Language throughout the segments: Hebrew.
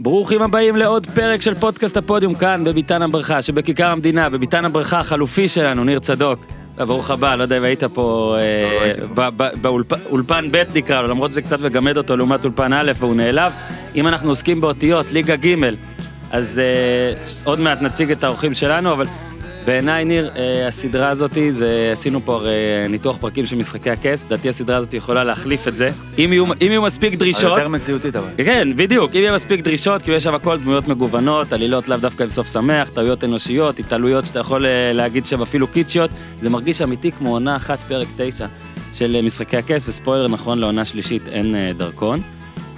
ברוכים הבאים לעוד פרק של פודקאסט הפודיום כאן בביתן הברכה שבכיכר המדינה בביתן הברכה החלופי שלנו ניר צדוק. ברוך הבא לא יודע אם היית פה אה, באולפן ב' נקרא לו למרות שזה קצת מגמד אותו לעומת אולפן א' והוא נעלב. אם אנחנו עוסקים באותיות ליגה ג' אז אה, עוד מעט נציג את האורחים שלנו אבל בעיניי ניר, אה, הסדרה הזאתי, זה, עשינו פה הרי ניתוח פרקים של משחקי הכס, לדעתי הסדרה הזאת יכולה להחליף את זה. אם יהיו, אם יהיו מספיק דרישות... יותר מציאותית אבל. כן, בדיוק, אם יהיה מספיק דרישות, כי יש שם הכל דמויות מגוונות, עלילות לאו דווקא עם סוף שמח, טעויות אנושיות, התעלויות שאתה יכול אה, להגיד שם אפילו קיצ'יות, זה מרגיש אמיתי כמו עונה אחת, פרק תשע של אה, משחקי הכס, וספוילר נכון לעונה שלישית אין דרכון.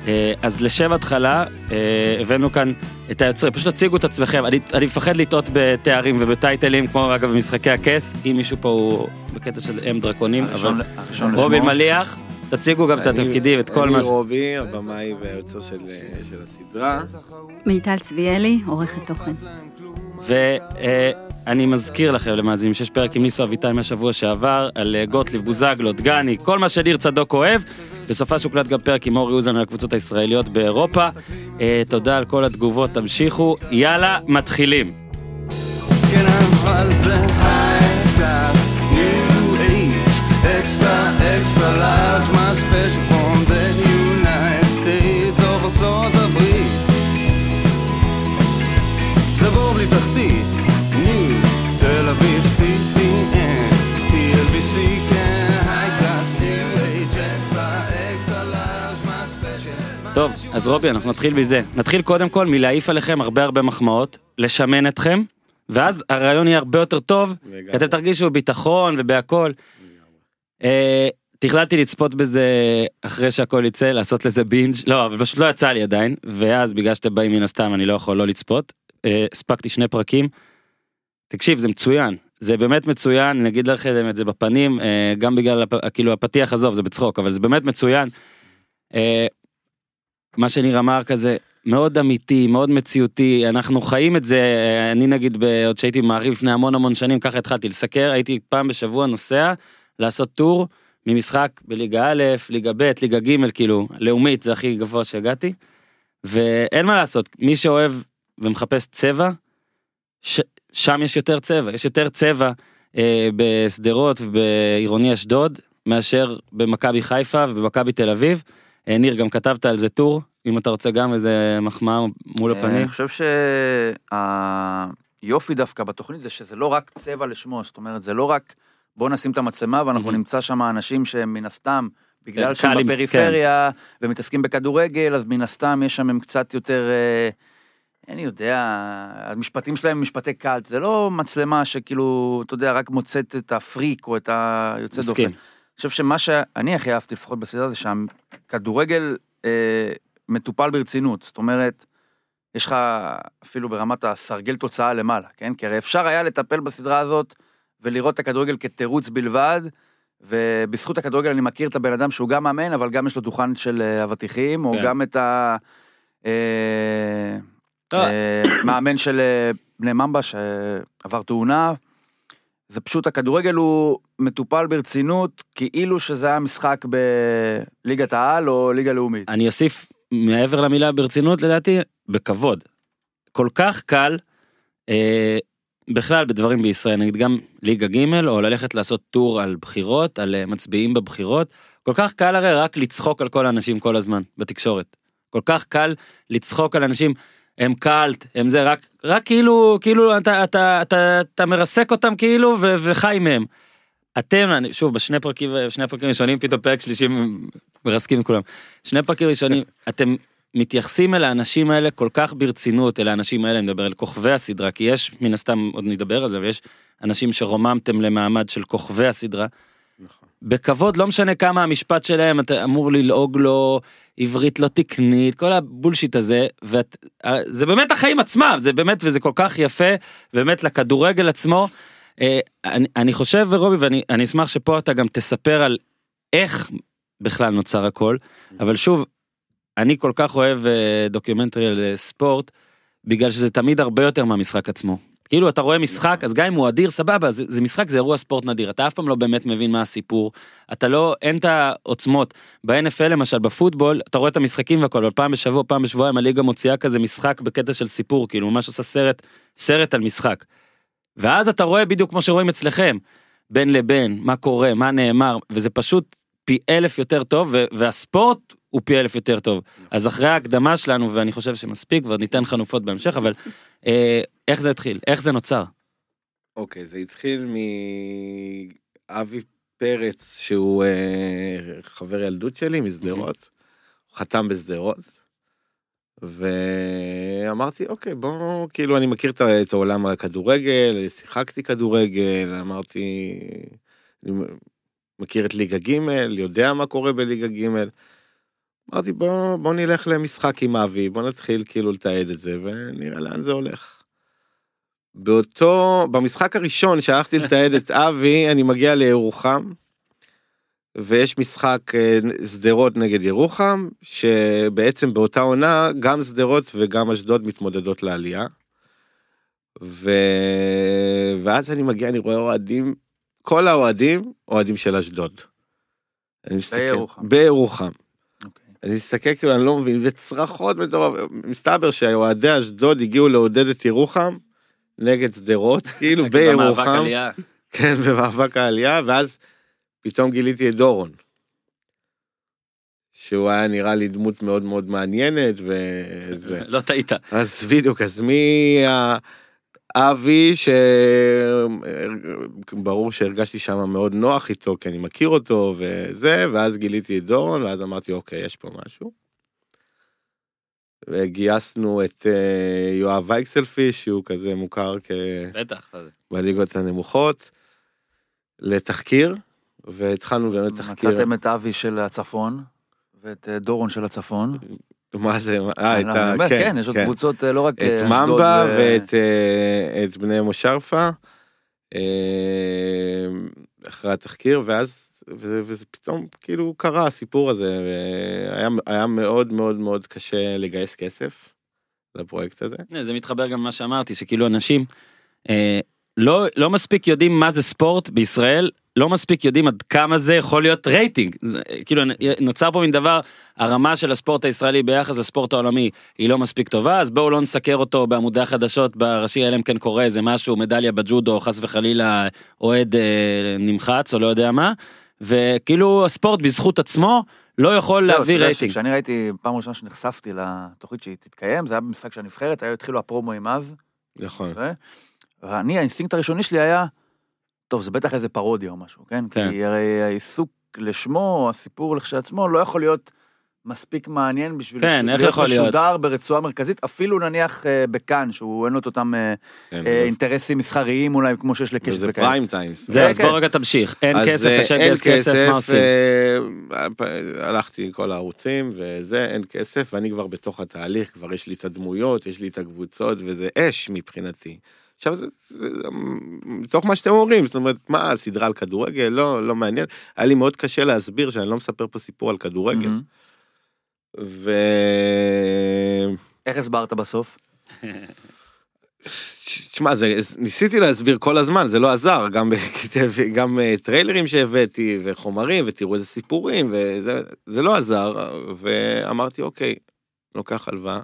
אה, אז לשם התחלה אה, הבאנו כאן את היוצרים, פשוט תציגו את עצמכם, אני, אני מפחד לטעות בתארים ובטייטלים כמו אגב במשחקי הכס, אם מישהו פה הוא בקטע של אם דרקונים, אבל רובין מליח, תציגו גם את התפקידים, את כל מה... אני רובי, הבמאי והיוצר של, של הסדרה. מיטל צביאלי, עורכת תוכן. ואני מזכיר לכם למאזינים שיש פרק עם ניסו אביטל מהשבוע שעבר על אה, גוטליב, בוזגלו, דגני, כל מה שניר צדוק אוהב. בסופה שהוקלט גם פרק עם אורי אוזן על הקבוצות הישראליות באירופה. אה, תודה על כל התגובות, תמשיכו. יאללה, מתחילים. כן, extra, extra large, my special from the זה בור בלי תחתית, ניו, תל אביב, כן, extra, extra large, my special. טוב, אז רובי, אנחנו נתחיל מזה. נתחיל קודם כל מלהעיף עליכם הרבה הרבה מחמאות, לשמן אתכם, ואז הרעיון יהיה הרבה יותר טוב, כי אתם תרגישו ביטחון ובהכל. אה, תכננתי לצפות בזה אחרי שהכל יצא לעשות לזה בינג' לא אבל פשוט לא יצא לי עדיין ואז בגלל שאתם באים מן הסתם אני לא יכול לא לצפות אה, הספקתי שני פרקים. תקשיב זה מצוין זה באמת מצוין נגיד לכם את זה בפנים אה, גם בגלל כאילו הפתיח עזוב זה בצחוק אבל זה באמת מצוין. אה, מה שניר אמר כזה מאוד אמיתי מאוד מציאותי אנחנו חיים את זה אני נגיד עוד שהייתי מעריב לפני המון המון שנים ככה התחלתי לסקר הייתי פעם בשבוע נוסע לעשות טור ממשחק בליגה א' ליגה ב' ליגה ג' כאילו לאומית זה הכי גבוה שהגעתי. ואין מה לעשות מי שאוהב ומחפש צבע, ש... שם יש יותר צבע, יש יותר צבע אה, בשדרות ובעירוני אשדוד מאשר במכבי חיפה ובמכבי תל אביב. אה, ניר גם כתבת על זה טור אם אתה רוצה גם איזה מחמאה מול הפנים. אני חושב שהיופי דווקא בתוכנית זה שזה לא רק צבע לשמו זאת אומרת זה לא רק בוא נשים את המצלמה ואנחנו נמצא שם אנשים שהם מן הסתם בגלל שהם בפריפריה כן. ומתעסקים בכדורגל אז מן הסתם יש שם הם קצת יותר. אה, אני יודע, המשפטים שלהם משפטי קאלט, זה לא מצלמה שכאילו, אתה יודע, רק מוצאת את הפריק או את היוצא דופן. אני חושב שמה שאני הכי אהבתי לפחות בסדרה זה שהכדורגל אה, מטופל ברצינות, זאת אומרת, יש לך אפילו ברמת הסרגל תוצאה למעלה, כן? כי הרי אפשר היה לטפל בסדרה הזאת ולראות את הכדורגל כתירוץ בלבד, ובזכות הכדורגל אני מכיר את הבן אדם שהוא גם מאמן, אבל גם יש לו דוכן של אה, אבטיחים, או כן. גם את ה... אה, מאמן של אה, בני ממבה שעבר תאונה. זה פשוט הכדורגל הוא מטופל ברצינות כאילו שזה היה משחק בליגת העל או ליגה לאומית. אני אוסיף מעבר למילה ברצינות לדעתי בכבוד. כל כך קל אה, בכלל בדברים בישראל נגיד גם ליגה ג' או ללכת לעשות טור על בחירות על אה, מצביעים בבחירות כל כך קל הרי רק לצחוק על כל האנשים כל הזמן בתקשורת. כל כך קל לצחוק על אנשים הם קאלט הם זה רק רק כאילו כאילו אתה אתה אתה אתה מרסק אותם כאילו ו, וחי מהם. אתם שוב בשני פרקים שני פרקים ראשונים פתאום פרק שלישי מרסקים את כולם שני פרקים ראשונים אתם מתייחסים אל האנשים האלה כל כך ברצינות אל האנשים האלה אני מדבר על כוכבי הסדרה כי יש מן הסתם עוד נדבר על זה ויש אנשים שרוממתם למעמד של כוכבי הסדרה. בכבוד לא משנה כמה המשפט שלהם אתה אמור ללעוג לו עברית לא תקנית כל הבולשיט הזה וזה באמת החיים עצמם זה באמת וזה כל כך יפה באמת לכדורגל עצמו. אה, אני, אני חושב ורובי ואני אשמח שפה אתה גם תספר על איך בכלל נוצר הכל אבל שוב אני כל כך אוהב אה, דוקומנטרי על אה, ספורט בגלל שזה תמיד הרבה יותר מהמשחק עצמו כאילו אתה רואה משחק אז גם אם הוא אדיר סבבה זה, זה משחק זה אירוע ספורט נדיר אתה אף פעם לא באמת מבין מה הסיפור אתה לא אין את העוצמות ב-NFL למשל בפוטבול אתה רואה את המשחקים והכל אבל פעם בשבוע פעם בשבועיים הליגה מוציאה כזה משחק בקטע של סיפור כאילו ממש עושה סרט סרט על משחק. ואז אתה רואה בדיוק כמו שרואים אצלכם בין לבין מה קורה מה נאמר וזה פשוט פי אלף יותר טוב והספורט הוא פי אלף יותר טוב. אז אחרי ההקדמה שלנו, ואני חושב שמספיק, ועוד ניתן חנופות בהמשך, אבל אה, איך זה התחיל? איך זה נוצר? אוקיי, זה התחיל מאבי פרץ, שהוא אה, חבר ילדות שלי משדרות, הוא חתם בשדרות. ואמרתי אוקיי בוא כאילו אני מכיר את העולם על הכדורגל שיחקתי כדורגל אמרתי אני מכיר את ליגה ג' יודע מה קורה בליגה ג' אמרתי בוא בוא נלך למשחק עם אבי בוא נתחיל כאילו לתעד את זה ונראה לאן זה הולך. באותו במשחק הראשון שהלכתי לתעד את אבי אני מגיע לירוחם. ויש משחק אה, שדרות נגד ירוחם שבעצם באותה עונה גם שדרות וגם אשדוד מתמודדות לעלייה. ו... ואז אני מגיע אני רואה אוהדים כל האוהדים אוהדים של אשדוד. בירוחם. בירוחם. אני מסתכל כאילו אני לא מבין וצרחות מטורף מסתבר שאוהדי אשדוד הגיעו לעודד את ירוחם נגד שדרות כאילו בירוחם כן במאבק העלייה ואז פתאום גיליתי את דורון. שהוא היה נראה לי דמות מאוד מאוד מעניינת וזה לא טעית אז בדיוק אז מי אבי שברור שהרגשתי שם מאוד נוח איתו כי אני מכיר אותו וזה ואז גיליתי את דורון ואז אמרתי אוקיי יש פה משהו. וגייסנו את uh, יואב וייקסלפיש שהוא כזה מוכר כ... בטח. בליגות הנמוכות לתחקיר והתחלנו באמת תחקיר. מצאתם את אבי של הצפון ואת אה, דורון של הצפון. מה זה, אה, את ה... כן, כן, יש עוד כן. קבוצות לא רק את ממבה ואת אה, את בני מושרפה. אה, אחרי התחקיר ואז וזה, וזה פתאום כאילו קרה הסיפור הזה והיה מאוד מאוד מאוד קשה לגייס כסף לפרויקט הזה. זה מתחבר גם למה שאמרתי שכאילו אנשים אה, לא לא מספיק יודעים מה זה ספורט בישראל לא מספיק יודעים עד כמה זה יכול להיות רייטינג כאילו נוצר פה מין דבר הרמה של הספורט הישראלי ביחס לספורט העולמי היא לא מספיק טובה אז בואו לא נסקר אותו בעמודי החדשות בראשי אלא אם כן קורה איזה משהו מדליה בג'ודו חס וחלילה אוהד אה, נמחץ או לא יודע מה וכאילו הספורט בזכות עצמו לא יכול להביא רייטינג. כשאני ראיתי פעם ראשונה שנחשפתי לתוכנית שהיא תתקיים זה היה במשחק של הנבחרת היו התחילו הפרומואים אז. נכון. ואני האינסטינקט הראשוני שלי היה טוב זה בטח איזה פרודיה או משהו כן, כן. כי הרי העיסוק לשמו הסיפור לכשעצמו לא יכול להיות מספיק מעניין בשביל כן, איך להיות יכול להיות? משודר ברצועה מרכזית אפילו נניח אה, בכאן שהוא אין לו את אותם אה, כן, אה, אינטרסים מסחריים אולי כמו שיש לקשת זה וכאלה. prime times. זהו אז כן. בוא רגע תמשיך אין אז, כסף אה, קשה לגייס כסף מה עושים. אה, הלכתי לכל הערוצים וזה אין כסף ואני כבר בתוך התהליך כבר יש לי את הדמויות יש לי את הקבוצות וזה אש מבחינתי. עכשיו זה, זה, זה מתוך מה שאתם אומרים זאת אומרת מה סדרה על כדורגל לא לא מעניין היה לי מאוד קשה להסביר שאני לא מספר פה סיפור על כדורגל. מהמם. ו... איך הסברת בסוף? תשמע, ניסיתי להסביר כל הזמן, זה לא עזר, גם, גם אה, טריילרים שהבאתי, וחומרים, ותראו איזה סיפורים, וזה זה לא עזר, ואמרתי, אוקיי, לוקח הלוואה.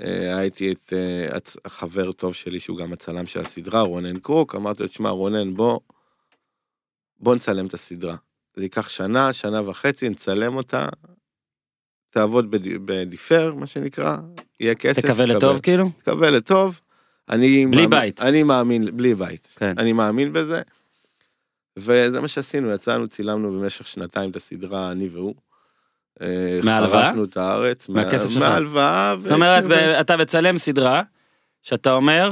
אה, הייתי את אה, החבר טוב שלי, שהוא גם הצלם של הסדרה, רונן קרוק, אמרתי לו, תשמע, רונן, בוא, בוא נצלם את הסדרה. זה ייקח שנה, שנה וחצי, נצלם אותה, תעבוד בד- בדיפר, מה שנקרא, יהיה כסף. תקווה לטוב כאילו? תקווה לטוב. אני בלי מאמין, בית. אני מאמין, בלי בית. כן. אני מאמין בזה. וזה מה שעשינו, יצאנו, צילמנו במשך שנתיים את הסדרה, אני והוא. אה, מההלוואה? חרשנו את הארץ. מהכסף מה- שלך? מההלוואה. ו- זאת אומרת ו- אתה מצלם סדרה שאתה אומר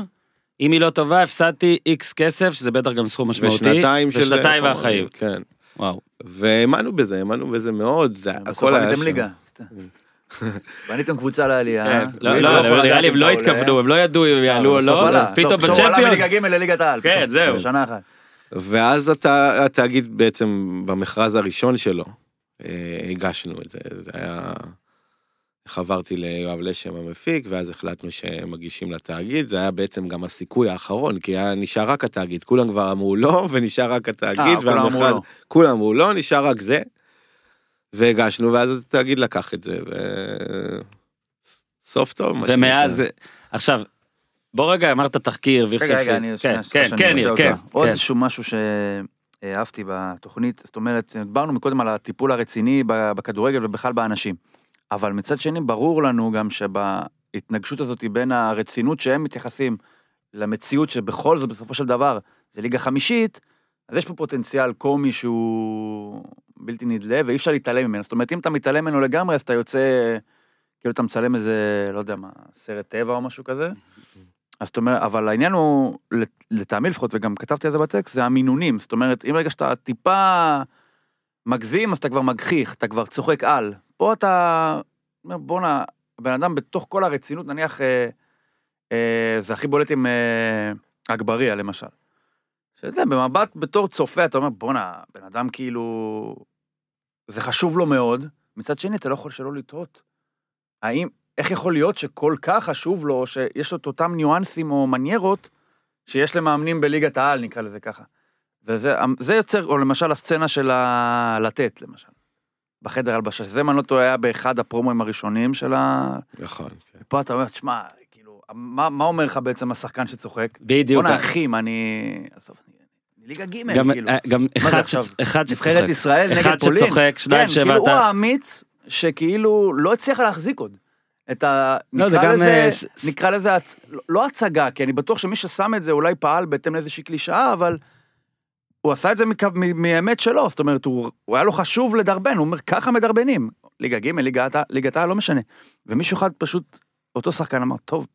אם היא לא טובה הפסדתי איקס כסף שזה בטח גם סכום משמעותי ושנתיים של... ושנתיים מהחיים. כן. וואו. והאמנו בזה, האמנו בזה מאוד, זה בסוף הכל היה עליתם שם. ליגה. בניתם קבוצה לעלייה. כן, לא, לא, לדעת נראה לי הם לא עולה? התכוונו, הם לא ידעו אם יעלו או לא. פתאום טוב, פתאום הוא עלה בצ'מפיונס. מליגה ג' לליגת העל. כן, זהו. בשנה אחת. ואז אתה, התאגיד בעצם במכרז הראשון שלו, אה, הגשנו את זה, זה היה חברתי ליואב לשם המפיק, ואז החלטנו שהם מגישים לתאגיד, זה היה בעצם גם הסיכוי האחרון, כי היה נשאר רק התאגיד, כולם כבר אמרו לא, ונשאר רק התאגיד, אה, כולם אמרו והמכרז- לא. כולם אמרו לא, נשאר רק זה. והגשנו, ואז התאגיד לקח את זה, ו... סוף טוב. מה ומאז. עכשיו, בוא רגע אמרת תחקיר, רגע, ויחספי. רגע, אני... כן, כן, כן, כן. עוד כן. איזשהו משהו שאהבתי בתוכנית, זאת אומרת, דיברנו מקודם על הטיפול הרציני בכדורגל ובכלל באנשים. אבל מצד שני, ברור לנו גם שבהתנגשות הזאת בין הרצינות שהם מתייחסים למציאות שבכל זאת, בסופו של דבר, זה ליגה חמישית, אז יש פה פוטנציאל קומי שהוא בלתי נדלה, ואי אפשר להתעלם ממנו. זאת אומרת, אם אתה מתעלם ממנו לגמרי, אז אתה יוצא, כאילו אתה מצלם איזה, לא יודע מה, סרט טבע או משהו כזה. אז זאת אומרת, אבל העניין הוא, לט- לטעמי לפחות, וגם כתבתי על זה בטקסט, זה המינונים. זאת אומרת, אם רגע שאתה טיפה מגזים, אז אתה כבר מגחיך, אתה כבר צוחק על. פה אתה, אומר, בואנה, הבן אדם בתוך כל הרצינות, נניח, אה, אה, זה הכי בולט עם אה, אגבריה, למשל. שאתה יודע, במבט בתור צופה, אתה אומר, בואנה, בן אדם כאילו... זה חשוב לו מאוד, מצד שני, אתה לא יכול שלא לתהות. האם, איך יכול להיות שכל כך חשוב לו, שיש לו את אותם ניואנסים או מניירות שיש למאמנים בליגת העל, נקרא לזה ככה. וזה זה יוצר, או למשל הסצנה של הלתת, למשל. בחדר הלבשה, שזה, אם אני לא טועה, היה באחד הפרומואים הראשונים של ה... נכון, כן. פה אתה אומר, תשמע, כאילו, מה, מה אומר לך בעצם השחקן שצוחק? בדיוק. בואנה, אחים, אני... עזוב, ליגה ג', גם, כאילו. אה, גם אחד? שצ... אחד שצוחק. נבחרת ישראל אחד נגד פולין. שצוחק, שניים כן, כאילו הוא. האמיץ שכאילו לא הצליח להחזיק עוד. את ה... לא, זה נקרא גם, לזה, אה, נקרא לזה, הצ- לא- הצגה, כי אני בטוח שמי ששם את זה אולי פעל בהתאם לאיזושהי קלישאה, אבל הוא עשה את זה מקו- מ- מאמת שלו, זאת אומרת, הוא, הוא היה לו חשוב לדרבן, הוא אומר, ככה מדרבנים. ליגה ג', ליגת ה- ליגת העל, לא משנה. ומישהו אחד פשוט, אותו שחקן אמר, טוב,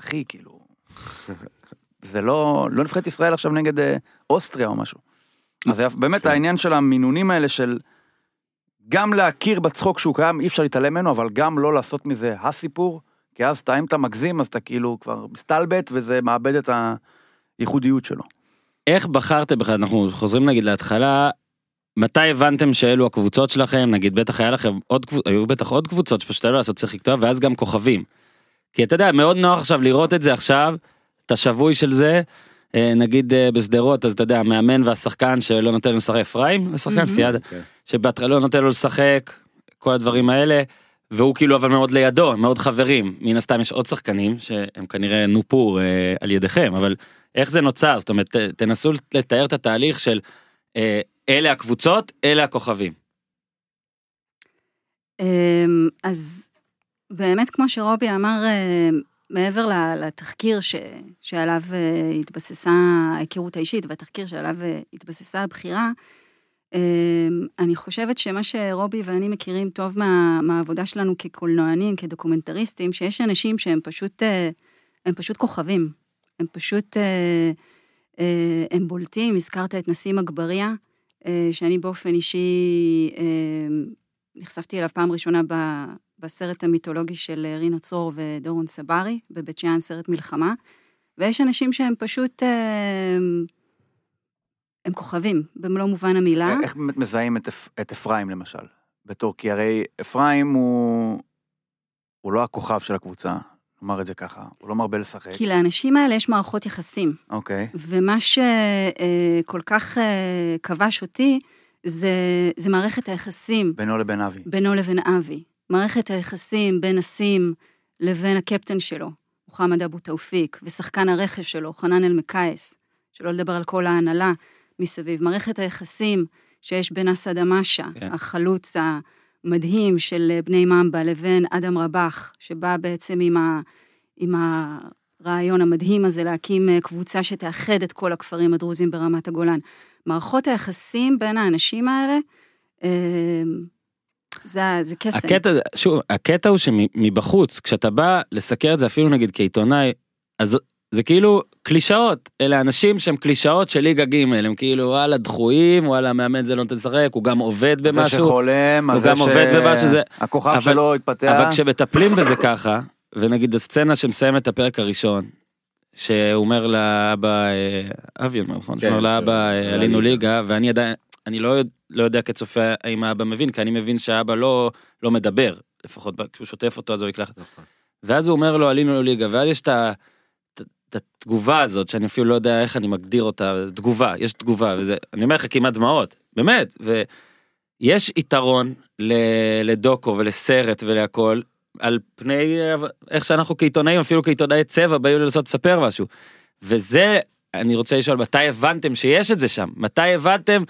אחי, כאילו, זה לא, לא נבחרת ישראל עכשיו נגד אה, אוסטריה או משהו. אז באמת העניין של המינונים האלה של גם להכיר בצחוק שהוא קיים, אי אפשר להתעלם ממנו, אבל גם לא לעשות מזה הסיפור, כי אז אתה, אם אתה מגזים, אז אתה כאילו כבר מסתלבט, וזה מאבד את הייחודיות שלו. איך בחרתם בכלל, אנחנו חוזרים נגיד להתחלה, מתי הבנתם שאלו הקבוצות שלכם, נגיד בטח היה לכם עוד היו בטח עוד קבוצות שפשוט היה לעשות צריך לכתוב, ואז גם כוכבים. כי אתה יודע, מאוד נוח עכשיו לראות את זה עכשיו, אתה שבוי של זה, אה, נגיד אה, בשדרות, אז אתה יודע, המאמן והשחקן שלא נותן לו לשחק, אפרים, מהמם. סייד, כן. שבהתחלה לא נותן לו לשחק, כל הדברים האלה, והוא כאילו אבל מאוד לידו, מאוד חברים, מן הסתם יש עוד שחקנים שהם כנראה נופו אה, על ידיכם, אבל איך זה נוצר? זאת אומרת, ת- תנסו לתאר את התהליך של אה, אלה הקבוצות, אלה הכוכבים. אמ, אז באמת, כמו שרובי אמר, מעבר לתחקיר ש, שעליו אה, התבססה ההיכרות האישית והתחקיר שעליו אה, התבססה הבחירה, אמ, אני חושבת שמה שרובי ואני מכירים טוב מה, מהעבודה שלנו כקולנוענים, כדוקומנטריסטים, שיש אנשים שהם פשוט, אה, הם פשוט כוכבים. הם פשוט, הם בולטים, הזכרת את נסים אגבריה, שאני באופן אישי נחשפתי אליו פעם ראשונה בסרט המיתולוגי של אה, רינו צרור ודורון סברי, בבית שאן, סרט מלחמה, ויש אנשים שהם פשוט, אה, הם כוכבים, במלוא מובן המילה. איך באמת מזהים את, את אפרים למשל? בתור, כי הרי אפרים הוא, הוא לא הכוכב של הקבוצה, נאמר את זה ככה, הוא לא מרבה לשחק. כי לאנשים האלה יש מערכות יחסים, אוקיי. ומה שכל כך אה, כבש אותי, זה, זה מערכת היחסים בינו לבין אבי. בינו לבין אבי. מערכת היחסים בין נסים לבין הקפטן שלו, מוחמד אבו תאופיק, ושחקן הרכש שלו, חנן אלמקייס, שלא לדבר על כל ההנהלה מסביב. מערכת היחסים שיש בין אסד אמשה, כן. החלוץ המדהים של בני ממבה, לבין אדם רבח, שבא בעצם עם, ה, עם הרעיון המדהים הזה להקים אה, קבוצה שתאחד את כל הכפרים הדרוזים ברמת הגולן. מערכות היחסים בין האנשים האלה, אה, זה, זה קסם. הקטע, שוב, הקטע הוא שמבחוץ, כשאתה בא לסקר את זה אפילו נגיד כעיתונאי, אז זה כאילו קלישאות, אלה אנשים שהם קלישאות של ליגה ג', הם כאילו וואלה דחויים, וואלה המאמן זה לא נותן לשחק, הוא גם עובד זה במשהו, שחולם, הוא זה גם עובד במשהו, זה- הכוכב אבל- שלו התפתח. אבל כשמטפלים בזה ככה, ונגיד הסצנה שמסיים את הפרק הראשון, שהוא אומר לאבא, אה, אבי אומר, נכון? כן, שהוא אומר לאבא, ש- אה, עלינו ליגה, ואני עדיין, אני לא יודע, לא יודע כצופה האם האבא מבין, כי אני מבין שהאבא לא, לא מדבר, לפחות כשהוא שוטף אותו אז הוא יקלח. נכון. ואז הוא אומר לו, עלינו לליגה, ואז יש את ה... את- התגובה הזאת, שאני אפילו לא יודע איך אני מגדיר אותה, תגובה, יש תגובה, וזה, אני אומר לך כמעט דמעות, באמת, ויש יתרון ל- לדוקו ולסרט ולהכל, על פני איך שאנחנו כעיתונאים, אפילו כעיתונאי צבע, באים לנסות לספר משהו. וזה, אני רוצה לשאול, מתי הבנתם שיש את זה שם? מתי הבנתם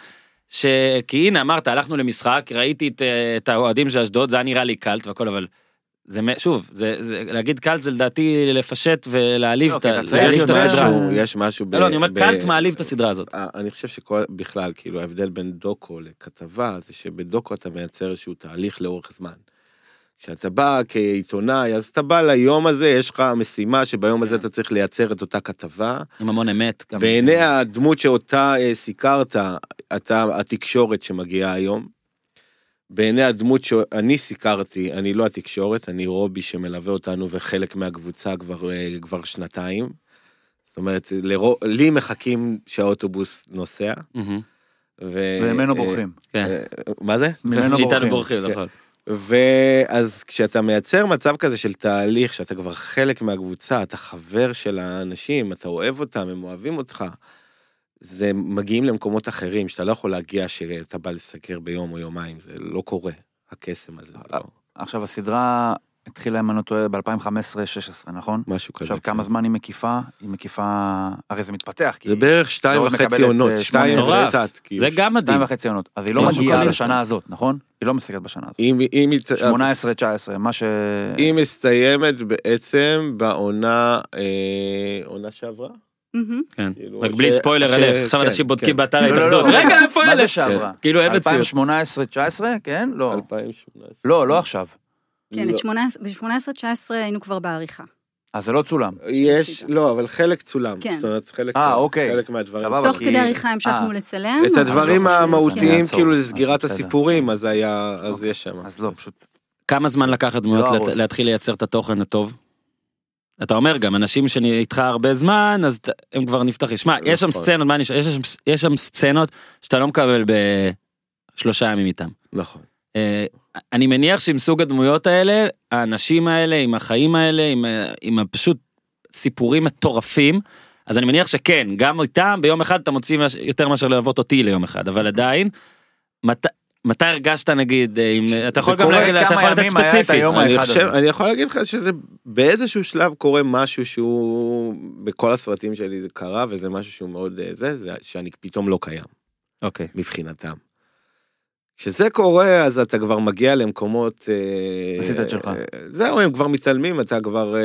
ש... כי הנה, אמרת, הלכנו למשחק, ראיתי את, אה, את האוהדים של אשדוד, זה היה נראה לי קלט והכל, אבל... זה שוב, זה, זה להגיד קלט זה לדעתי לפשט ולהעליב לא, את להעליב יותר- הסדרה. משהו- יש משהו ב... לא, לא, אני אומר ב- קלט מעליב את הסדרה הזאת. אה, אני חושב שכל בכלל כאילו ההבדל בין דוקו לכתבה זה שבדוקו אתה מייצר איזשהו תהליך לאורך זמן. כשאתה בא כעיתונאי אז אתה בא ליום הזה יש לך משימה שביום הזה אתה צריך לייצר את אותה כתבה. עם המון אמת. גם. בעיני הדמות שאותה אה, סיקרת אתה התקשורת שמגיעה היום. בעיני הדמות שאני סיקרתי אני לא התקשורת אני רובי שמלווה אותנו וחלק מהקבוצה כבר אה, כבר שנתיים. זאת אומרת לרו, לי מחכים שהאוטובוס נוסע. מהמם, ו... וממנו אה, בורחים. כן. מה זה? ממנו איתנו בורחים. בורחים, כן. נכון. ואז כשאתה מייצר מצב כזה של תהליך שאתה כבר חלק מהקבוצה, אתה חבר של האנשים, אתה אוהב אותם, הם אוהבים אותך, זה מגיעים למקומות אחרים שאתה לא יכול להגיע שאתה בא לסקר ביום או יומיים, זה לא קורה, הקסם הזה, זה לא. עכשיו הסדרה התחילה, אם אני לא טועה, ב-2015-16, נכון? משהו כזה. עכשיו כמה זמן היא מקיפה? היא מקיפה, הרי זה מתפתח, כי זה בערך שתיים מאוד וחצי מקבלת, עונות, אה, שתיים. וקצת. כאילו. זה גם מדהים. שתיים וחצי עונות. אז היא לא מגיעה. לשנה הזאת, נכון? היא לא מסתכלת בשנה הזאת. אם אם היא... 18-19, מה ש... היא מסתיימת בעצם בעונה, אה, עונה שעברה? כן. כאילו, רק בלי ספוילר עליהם. עכשיו כן, אנשים בודקים כן. באתר לא, לא, ההתאחדות. לא, רגע, איפה מה אלה? זה שעברה? כאילו אין מציאות. 2018-19, כן? לא. 2018. לא, לא עכשיו. כן, לא. את 18 ב-18-19 היינו כבר בעריכה. אז זה לא צולם. יש. לא, אבל חלק צולם. כן. זאת אומרת, חלק, אה, אוקיי. חלק מהדברים. סבבה, תוך כי- כדי עריכה המשכנו אה. לצלם. את הדברים לא חשוב. המהותיים. כאילו לסגירת. הסיפורים, אז היה, אז יש שם. אז לא, פשוט... כמה זמן לקח לדמויות לא. להתחיל לייצר את התוכן הטוב? אתה אומר גם אנשים שאני איתך הרבה זמן אז הם כבר נפתחים. שמע יש שם נכון. סצנות מה אני שואל? יש שם- יש שם סצנות שאתה לא מקבל בשלושה ימים איתם. נכון. אני מניח שעם סוג הדמויות האלה האנשים האלה עם החיים האלה עם, עם הפשוט סיפורים מטורפים. אז אני מניח שכן גם איתם ביום אחד אתה מוציא יותר מאשר ללוות אותי ליום אחד אבל עדיין. מת, מתי הרגשת נגיד אה, אם אתה יכול גם להגיד אתה יכול לתת ספציפי. היום אני חושב. אני יכול להגיד לך שזה באיזשהו שלב קורה משהו שהוא, בכל הסרטים שלי זה קרה, וזה משהו שהוא מאוד אה, זה, זה שאני פתאום לא קיים, אוקיי. מבחינתם. כשזה קורה, אז אתה כבר מגיע למקומות... אה, עשית את שלך. אה, זהו, הם כבר מתעלמים, אתה כבר... אה,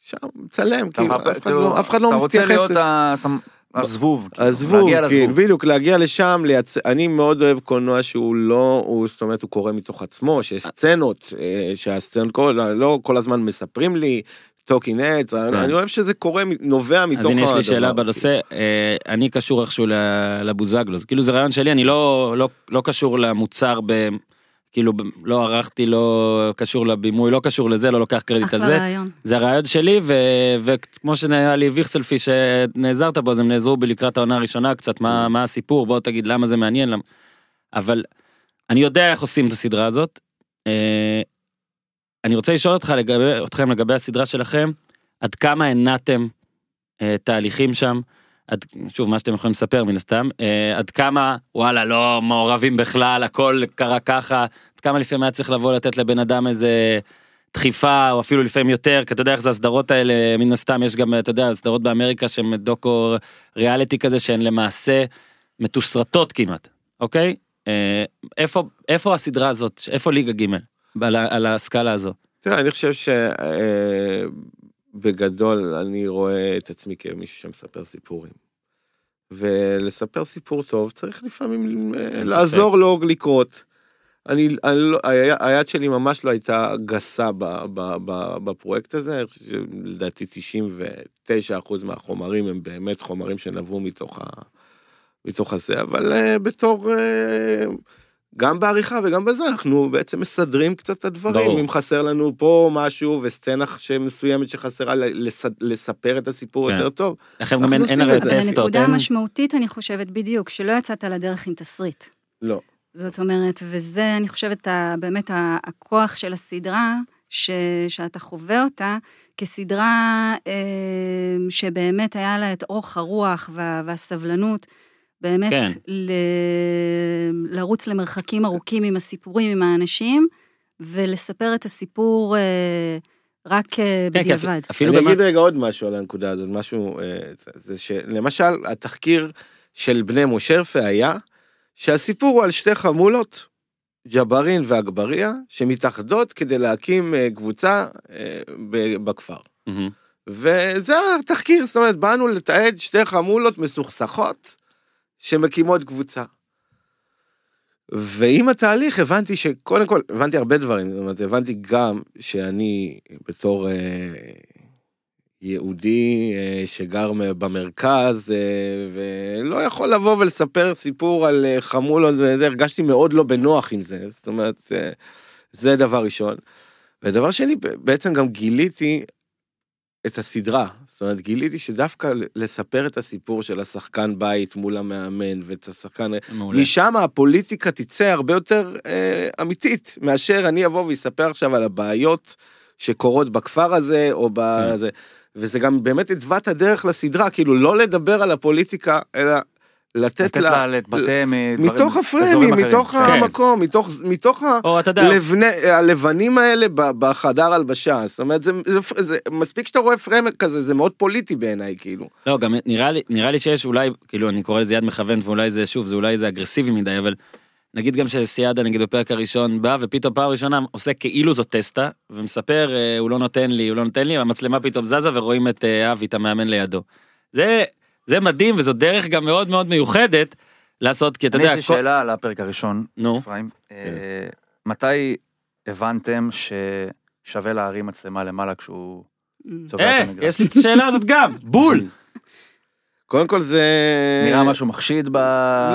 שם, אתה כאילו, מחפש- אף אחד לא- אף אחד לא אתה רוצה מתייחס. להיות ה- הזבוב. כאילו, הזבוב, כאילו, לזבוב. בדיוק, להגיע לשם, לייצ... אני מאוד אוהב קולנוע שהוא לא, הוא, זאת אומרת, הוא קורא מתוך עצמו, שיש סצנות, אה, שהסצנות כל, לא כל הזמן מספרים לי, talking heads, אני אוהב שזה קורה, נובע מתוך אז הנה יש לי שאלה הדבר, בנושא, אה, אני קשור איכשהו לבוזגלו, זה כאילו זה רעיון שלי, אני לא, לא, לא קשור למוצר ב... כאילו לא ערכתי, לא קשור לבימוי, לא קשור לזה, לא לוקח קרדיט על אחלה זה. רעיון. זה הרעיון שלי, ו... וכמו שהיה לי ויכסלפי שנעזרת בו, אז הם נעזרו בי לקראת העונה הראשונה קצת, מה, מה הסיפור, בוא תגיד למה זה מעניין, למה... אבל אני יודע איך עושים את הסדרה הזאת. אני רוצה לשאול אותך לגבי, אתכם לגבי הסדרה שלכם, עד כמה הנעתם אה, תהליכים שם, עד, שוב מה שאתם יכולים לספר מן הסתם, אה, עד כמה וואלה לא מעורבים בכלל, הכל קרה ככה, עד כמה לפעמים היה צריך לבוא לתת לבן אדם איזה דחיפה או אפילו לפעמים יותר, כי אתה יודע איך זה הסדרות האלה, מן הסתם יש גם, אתה יודע, הסדרות באמריקה שהן דוקו ריאליטי כזה שהן למעשה מתוסרטות כמעט, אוקיי? אה, איפה, איפה הסדרה הזאת, איפה ליגה ג' על, על הסקאלה הזו? תראה, אני חושב שבגדול אני רואה את עצמי כמישהו שמספר סיפורים. ולספר סיפור טוב צריך לפעמים אה, לעזור לו לקרות. אני, אני לא, היד שלי ממש לא הייתה גסה ב, ב, ב, בפרויקט הזה, אני חושב שלדעתי 99% מהחומרים הם באמת חומרים שנבעו מתוך, ה, מתוך הזה, אבל uh, בתור, uh, גם בעריכה וגם בזה, אנחנו בעצם מסדרים קצת את הדברים, ברור. אם חסר לנו פה משהו וסצנה מסוימת שחסרה לס, לספר את הסיפור כן. יותר טוב, לכם גם אין, אנחנו אין עושים הרי את זה. אבל טסטות, הנקודה אין... המשמעותית, אני חושבת, בדיוק, שלא יצאת לדרך עם תסריט. לא. זאת אומרת, וזה, אני חושבת, באמת הכוח של הסדרה, ש, שאתה חווה אותה כסדרה אה, שבאמת היה לה את אורך הרוח וה, והסבלנות, באמת כן. ל, לרוץ למרחקים ארוכים עם הסיפורים, עם האנשים, ולספר את הסיפור אה, רק אה, כן, בדיעבד. אפילו אני באמת, אגיד רגע עוד משהו על הנקודה הזאת, משהו, אה, זה- שלמשל, התחקיר של בני מושרפה היה שהסיפור הוא על שתי חמולות, ג'בארין ואגבריה, שמתאחדות כדי להקים אה, קבוצה אה, ב- בכפר. מהמם. וזה התחקיר, זאת אומרת, באנו לתעד שתי חמולות מסוכסכות שמקימות קבוצה. ועם התהליך הבנתי שקודם כל, הבנתי הרבה דברים, זאת אומרת, הבנתי גם שאני בתור אה, יהודי אה, שגר במרכז אה, ולא יכול לבוא ולספר סיפור על אה, חמולות וזה, הרגשתי מאוד לא בנוח עם זה, זאת אומרת, אה, זה דבר ראשון. ודבר שני, בעצם גם גיליתי את הסדרה. זאת אומרת, גיליתי שדווקא לספר את הסיפור של השחקן בית מול המאמן ואת השחקן... מעולה. משם הפוליטיקה תצא הרבה יותר אה, אמיתית, מאשר אני אבוא ואספר עכשיו על הבעיות שקורות בכפר הזה, או בזה. וזה גם באמת התווה את הדרך לסדרה, כאילו לא לדבר על הפוליטיקה, אלא לתת לתת לה... לה להתבטא מדברים, מתוך הפריימים, אחרים. מתוך כן. המקום, מתוך, מתוך ה... או אתה יודע, לבני, הלבנים האלה בחדר הלבשה, זאת אומרת, זה, זה, זה, מספיק שאתה רואה פריימר כזה, זה מאוד פוליטי בעיניי, כאילו. לא, גם נראה לי, נראה לי שיש אולי, כאילו, אני קורא לזה יד מכוון, ואולי זה, שוב, זה אולי זה אגרסיבי מדי, אבל נגיד גם שסיידה, נגיד בפרק הראשון, בא ופתאום פעם ראשונה עושה כאילו זו טסטה, ומספר, אה, הוא לא נותן לי, הוא לא נותן לי, והמצלמה פתאום זזה ורואים את אה, אבי, את המאמן לידו. זה, זה מדהים, וזו דרך גם מאוד מאוד מיוחדת לעשות, כי אתה יודע, יש לי כל- שאלה על הפרק הראשון, נו, אפרים. אה, מתי הבנתם ששווה להרים מצלמה למעלה כשהוא צובע אה, את המגרש? יש לי את השאלה הזאת גם, בול. קודם כל זה... נראה משהו מחשיד ב...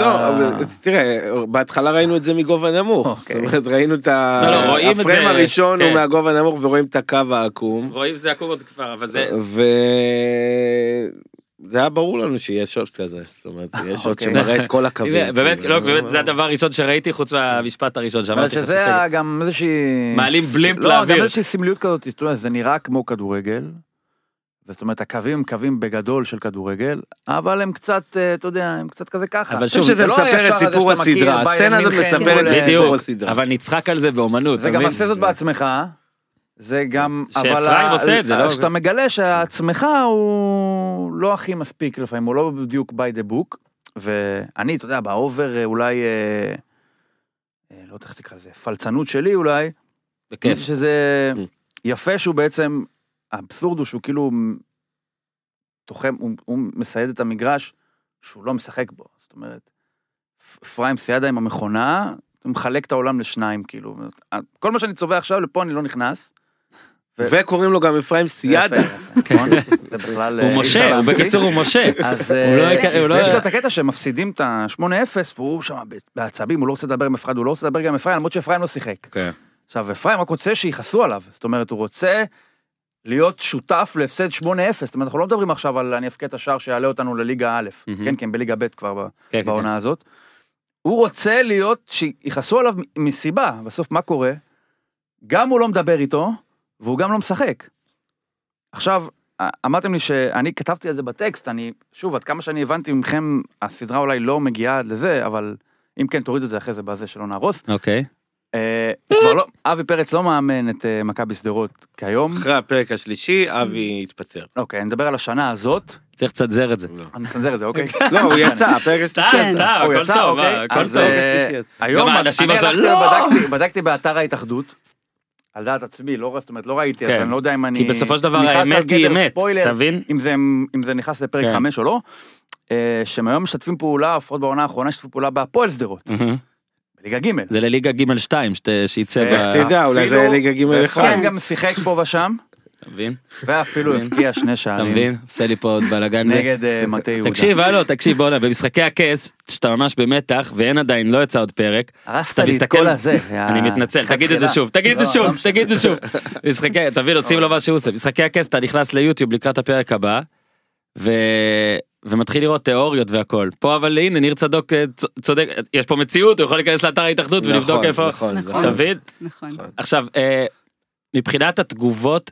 לא, אבל תראה, בהתחלה ראינו את זה מגובה נמוך. אוקיי. זאת אומרת, ראינו את ה... לא, לא, רואים את הפריים זה, הראשון כן. הוא מהגובה הנמוך ורואים את הקו העקום. רואים זה עקום עוד כבר, אבל זה... זה היה ברור לנו שיש שוט כזה, זאת אומרת, יש שוט אוקיי. שמראה את כל הקווים. באמת, כאילו. לא, באמת, זה הדבר הראשון שראיתי, חוץ מהמשפט הראשון שאמרתי. שזה היה גם איזושהי... מעלים בלימפ לא, לאוויר. גם איזושהי סמליות כזאת, זאת אומרת, זה נראה כמו כדורגל. זאת אומרת, הקווים הם קווים בגדול של כדורגל, אבל הם קצת, אה, אתה יודע, הם קצת כזה ככה. אבל שוב, זה לא מספר הישר את סיפור הסדרה, הסצנה הזאת מספרת את אה, סיפור הסדרה. אבל נצחק על זה באומנות. זה אתה גם מבין? עשה זאת בעצמך, זה גם, אבל ה- עושה את זה, לא? שאתה מגלה שעצמך הוא לא הכי מספיק לפעמים, הוא לא בדיוק by the book, ואני, אתה יודע, באובר אה, אולי, אה, אה, לא יודע איך תקרא לזה, פלצנות שלי אולי, בכיף. שזה Mm. יפה שהוא בעצם, האבסורד הוא שהוא כאילו תוחם, הוא, הוא מסייד את המגרש שהוא לא משחק בו, זאת אומרת, אפרים סיידה עם המכונה, מחלק את העולם לשניים, כאילו, כל מה שאני צובע עכשיו, לפה אני לא נכנס. וקוראים לו גם אפרים. יפה, יפה, נכון? זה בכלל... אה, הוא אפשר משה. בקיצור הוא משה. אז לא אה, לא- ויש לו את הקטע שהם מפסידים את ה-8-0, והוא שם בעצבים, הוא לא רוצה לדבר עם אחד, הוא לא רוצה לדבר גם עם אפרים, למרות שאפרים לא שיחק. כן. עכשיו, אפרים רק רוצה שיכעסו עליו, זאת אומרת, הוא רוצה להיות שותף להפסד 8-0, זאת אומרת, אנחנו לא מדברים עכשיו על אני אפקד את השער שיעלה אותנו לליגה א'. כן, כי הם בליגה ב' כבר כן, כן, בעונה הזאת. הוא רוצה להיות, שיכעסו עליו מסיבה, בסוף מה קורה? גם הוא לא מדבר איתו, והוא גם לא משחק. עכשיו, אמרתם לי שאני כתבתי על זה בטקסט, אני, שוב, עד כמה שאני הבנתי מכם, הסדרה אולי לא מגיעה עד לזה, אבל אם כן, תוריד את זה אחרי זה בזה שלא נהרוס. אוקיי. אה, כבר לא, אבי פרץ לא מאמן את אה, מכבי שדרות כיום. אחרי הפרק השלישי, אבי התפטר. אוקיי, אני מדבר על השנה הזאת, צריך לצנזר את זה. לא. אני מצנזר את זה, אוקיי? לא, הוא יצא, הפרק השלישי. סתם, הוא הכל יצא, טוב, אוקיי, מה, הכל אז, טוב. אה, השלישי. היום אני עכשיו, הלכתי לא! ובדקתי- בדקתי באתר ההתאחדות, על דעת עצמי, לא זאת אומרת, לא ראיתי, אז כן. אני לא יודע אם אני... כי בסופו של דבר האמת היא אמת, ספוילר, אתה מבין? אם זה, אם זה נכנס לפרק כן. 5 או לא, אה, שהם היום משתפים פעולה, לפחות בעונה האחרונה, שיתפו פעולה בהפועל שדרות. בליגה ג'. זה לליגה ג' 2 שייצא ב... איך תדע, אולי זה ליגה ג' אחד. ואפרים גם שיחק פה ושם, אתה מבין? ואפילו? הבקיע שני אתה שערים. מבין? עושה לי פה עוד בלאגן. נגד אה, מטה יהודה. תקשיב, הלו, תקשיב, בוא'נה, במשחקי הכס, שאתה ממש במתח, ואין עדיין, לא יצא עוד פרק. הרסת אתה לי את כל הזה. אני מתנצל, תגיד את זה שוב, תגיד את זה לא, לא שוב, משנה. תגיד את זה שוב. משחקי, תבין, עושים לו מה שהוא עושה. משחקי הכס, אתה נכנס ליוטיוב לקראת הפרק הבא, ומתחיל לראות תיאוריות והכל. פה אבל הנה ניר צדוק אה, צודק, יש פה מציאות, הוא יכול להיכנס לאתר ההתאחדות ולבדוק נכון, איפה. נכון, נכון. נכון. אתה? נכון. עכשיו, אה, מבחינת התגובות,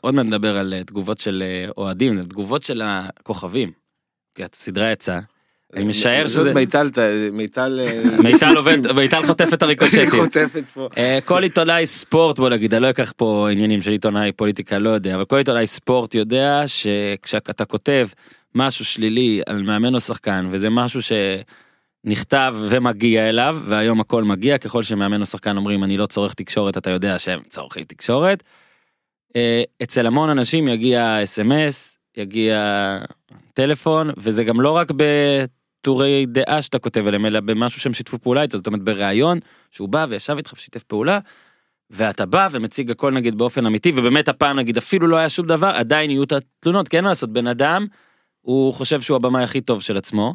עוד מעט נדבר על אה, תגובות של אה, אוהדים, זה תגובות של הכוכבים. כי הסדרה יצאה. אני משער זאת שזה... מיטל, מיטל... אה, מיטל עובד, מיטל חוטף את הריקושטים. חוטפת פה. אה, כל עיתונאי ספורט בוא נגיד אני לא אקח פה עניינים של עיתונאי פוליטיקה לא יודע אבל כל עיתונאי ספורט יודע שכשאתה כותב משהו שלילי על מאמן או שחקן וזה משהו שנכתב ומגיע אליו והיום הכל מגיע ככל שמאמן או שחקן אומרים אני לא צורך תקשורת אתה יודע שהם צורכים תקשורת. אה, אצל המון אנשים יגיע אס.אם.אס יגיע טלפון וזה גם לא רק בטורי דעה שאתה כותב עליהם אלא במשהו שהם שיתפו פעולה איתו זאת אומרת בריאיון שהוא בא וישב איתך ושיתף פעולה. ואתה בא ומציג הכל נגיד באופן אמיתי ובאמת הפעם נגיד אפילו לא היה שום דבר עדיין יהיו את התלונות כי אין מה לעשות בן אדם הוא חושב שהוא הבמאי הכי טוב של עצמו.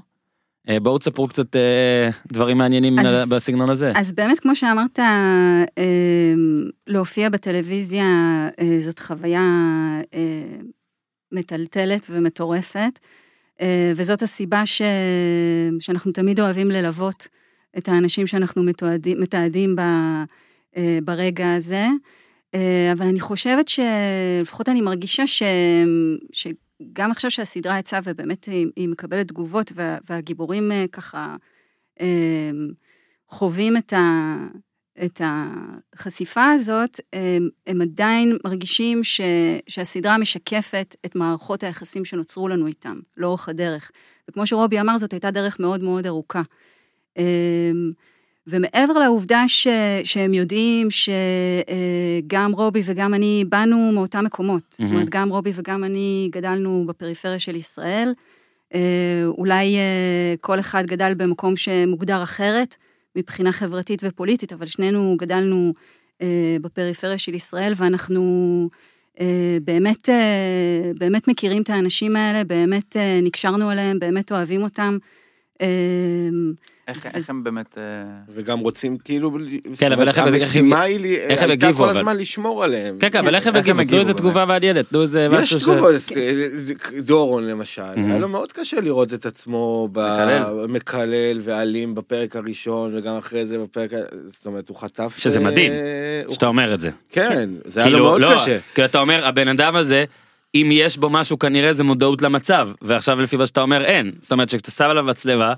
אה, בואו תספרו קצת אה, דברים מעניינים אז- בסגנון הזה. אז באמת, כמו שאמרת, אה, להופיע בטלוויזיה זאת חוויה מטלטלת ומטורפת, וזאת הסיבה ש... שאנחנו תמיד אוהבים ללוות את האנשים שאנחנו מתועדים, מתעדים ב... ברגע הזה. אבל אני חושבת שלפחות אני מרגישה ש... שגם עכשיו שהסדרה יצאה ובאמת היא, היא מקבלת תגובות וה... והגיבורים אה, ככה אה, חווים את, ה... את החשיפה הזאת, הם, הם עדיין מרגישים ש... שהסדרה משקפת את מערכות היחסים שנוצרו לנו איתם, לאורך הדרך. וכמו שרובי אמר, זאת הייתה דרך מאוד מאוד ארוכה. אה, ומעבר לעובדה ש, שהם יודעים שגם רובי וגם אני באנו מאותם מקומות, mm-hmm. זאת אומרת, גם רובי וגם אני גדלנו בפריפריה של ישראל, אה, אולי אה, כל אחד גדל במקום שמוגדר אחרת מבחינה חברתית ופוליטית, אבל שנינו גדלנו אה, בפריפריה של ישראל, ואנחנו אה, באמת, אה, באמת מכירים את האנשים האלה, באמת אה, נקשרנו אליהם, באמת אוהבים אותם. אה, איך איך הם באמת... אה, וגם רוצים כאילו... כן, אבל איך הם- המשימה היא לי- איך הם הייתה הגיבו, כל אבל? הזמן לשמור עליהם. כן, כן, אבל איך הם הגיבו? תנו איזה הגיבו, תגובה מעניינת, תנו איזה יש משהו ש... תגובות, זה- דורון למשל. היה לו מאוד קשה לראות את עצמו מקלל. ואלים בפרק הראשון וגם אחרי זה בפרק, זאת אומרת הוא חטף... שזה אה, מדהים, שאתה אומר את זה. כן, זה היה לו כאילו, מאוד לא, קשה. כי אתה אומר, הבן אדם הזה, אם יש בו משהו כנראה זה מודעות למצב, ועכשיו לפי מה שאתה אומר אין. זאת אומרת שכשאתה שם עליו מצלמה,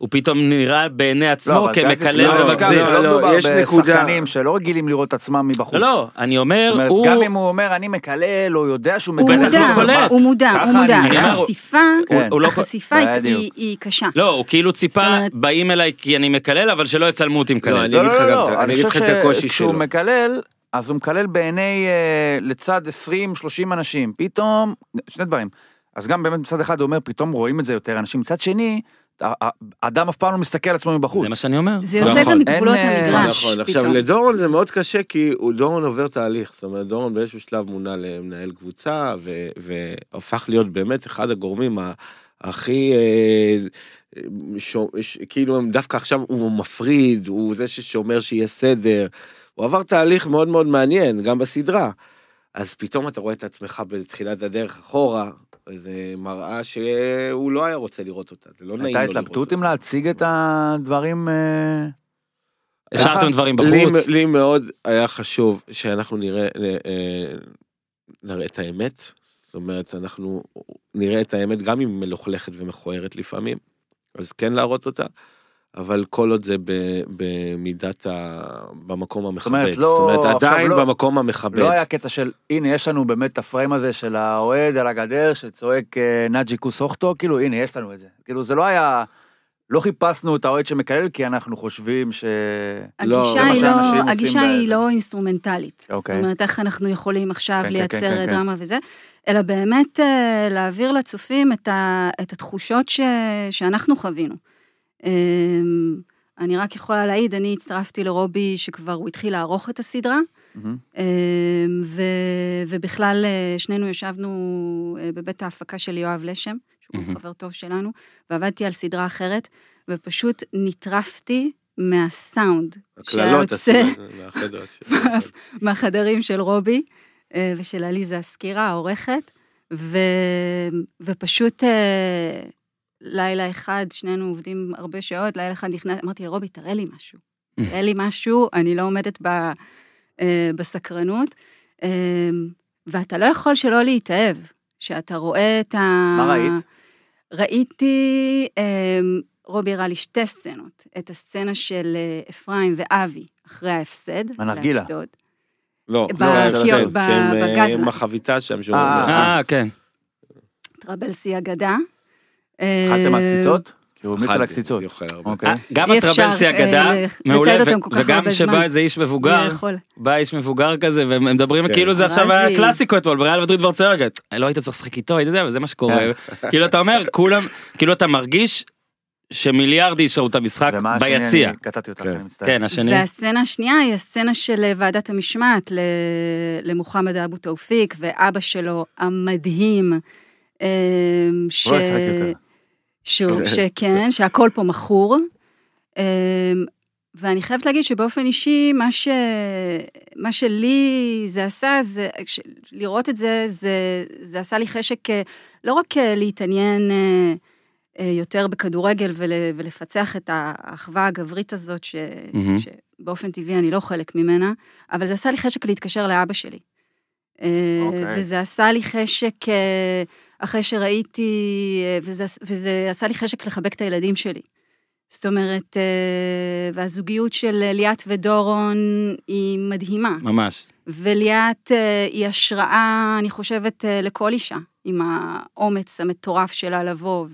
הוא פתאום נראה בעיני עצמו אבל אל כמקלל תשכח ומגזים. לא, לא, מדובר יש נקודה. בשחקנים שלא רגילים לראות את עצמם מבחוץ. לא, לא, אני אומר, הוא... גם אם הוא אומר אני מקלל, הוא יודע שהוא הוא מקלל. בטח מודע, לא. הוא מודע, ככה הוא מודע. החשיפה, כן. הוא לא- החשיפה היא- בדיוק. היא- היא קשה. לא, הוא כאילו ציפה, באים אליי כי אני מקלל, אבל שלא יצלמו אותי לא, מקלל. לא, לא, לא, לא, אני אגיד חושב לך את הקושי שכשהוא שלו. מקלל, אז הוא מקלל בעיני, אה, לצד 20-30 אנשים. פתאום, שני דברים. אז גם באמת מצד אחד הוא אומר, פתאום רואים את זה יותר אנשים. מצד שני, האדם אף פעם לא מסתכל על עצמו מבחוץ. זה מה שאני אומר. זה יוצא נכון. גם מגבולות אה, המגרש. נכון, עכשיו פתאום. לדורון זה מאוד קשה כי דורון עובר תהליך, זאת אומרת דורון באיזשהו שלב מונה למנהל קבוצה והפך להיות באמת אחד הגורמים הכי, אה, ש- ש- כאילו הם דווקא עכשיו הוא מפריד, הוא זה ששומר שיהיה סדר, הוא עבר תהליך מאוד מאוד מעניין גם בסדרה. אז פתאום אתה רואה את עצמך בתחילת הדרך אחורה, זה מראה שהוא לא היה רוצה לראות אותה, זה לא נעים לו הייתה לראות התלבטות אותה. אם להציג את הדברים... אה, השארתם דברים בחוץ. לי מאוד היה חשוב שאנחנו נראה, אה, נראה את האמת. זאת אומרת, אנחנו נראה את האמת גם אם היא מלוכלכת ומכוערת לפעמים, אז כן להראות אותה, אבל כל עוד זה ב- במידת ה... במקום המכבד. אומרת, לא- זאת אומרת, עדיין לא- במקום המכבד. לא היה קטע של, הנה, יש לנו באמת את הפריים הזה של האוהד על הגדר שצועק אה, נאג'י כוס אוכטו, כאילו, הנה, יש לנו את זה. כאילו, זה לא היה... לא חיפשנו את האוהד שמקלל, כי אנחנו חושבים ש... לא, הגישה מה היא לא, הגישה היא. לא אינסטרומנטלית. זאת אוקיי. אומרת, איך אנחנו יכולים עכשיו כן, כן, לייצר כן, כן, דרמה וזה, אלא באמת אה, להעביר לצופים את, ה, את התחושות ש, שאנחנו חווינו. אמ, אני רק יכולה להעיד, אני הצטרפתי לרובי שכבר הוא התחיל לערוך את הסדרה. אמ, ו, ובכלל אה, שנינו ישבנו אה, בבית ההפקה של יואב לשם, שהוא מהמם. חבר טוב שלנו, ועבדתי על סדרה אחרת, ופשוט נטרפתי מהסאונד שהיה הקללות יוצא עשו מהחדר. של- מהחדרים של רובי אה, ושל עליזה הסקירה, העורכת, ו, ופשוט לילה אחד, שנינו עובדים הרבה שעות, לילה אחד נכנס, אמרתי לרובי, תראה לי משהו. תראה לי משהו, אני לא עומדת ב, אה, בסקרנות. אה, ואתה לא יכול שלא להתאהב, שאתה רואה את ה... מה ראית? ראיתי, אה, רובי הראה לי שתי סצנות. את הסצנה של אה, אפרים ואבי אחרי ההפסד. בנרגילה. לאשדוד. לא, ב- לא, כי- שהם, ב- שהם, אה, בגזלן. עם החביתה שם, שהוא... אה, אה, כן. טרבלסי אגדה. אכלתם אה, הקציצות? כי הוא המליץ על הקציצות. אוקיי. אה, גם הטרבלסי אה, אגדה, מעולה, וגם שבא. איזה איש מבוגר, יכול. בא איש מבוגר כזה, והם מדברים כן. כאילו זה עכשיו. היה קלאסיקו אתמול, בריאל מדריד ברצלונה, לא היית צריך לשחק איתו, היית זה, וזה מה שקורה. כאילו אתה אומר, כולם, כאילו אתה מרגיש שמיליארד איש ראו את המשחק ומה השני? ביציע. אני קטעתי אותך, כן. אני מצטער. כן, השני. והסצנה השנייה היא הסצנה של אה, ועדת המשמעת ל- למוחמד אבו תאופיק, ואבא שלו המדהים, אה, ש... לא ישחק יותר. שהוא- שכן, שהכל פה מכור. אה, ואני חייבת להגיד שבאופן אישי, מה, ש... מה שלי זה עשה, זה, ש... לראות את זה, זה, זה עשה לי חשק אה, לא רק אה, להתעניין אה, יותר בכדורגל ול... ולפצח את האחווה הגברית הזאת, ש... מהמם. שבאופן טבעי אני לא חלק ממנה, אבל זה עשה לי חשק להתקשר לאבא שלי. אה, אוקיי. וזה עשה לי חשק, אחרי שראיתי, אה, וזה, וזה עשה לי חשק לחבק את הילדים שלי. זאת אומרת, אה, והזוגיות של ליאת ודורון היא מדהימה. ממש. וליאת אה, היא השראה, אני חושבת, אה, לכל אישה, עם האומץ המטורף שלה לבוא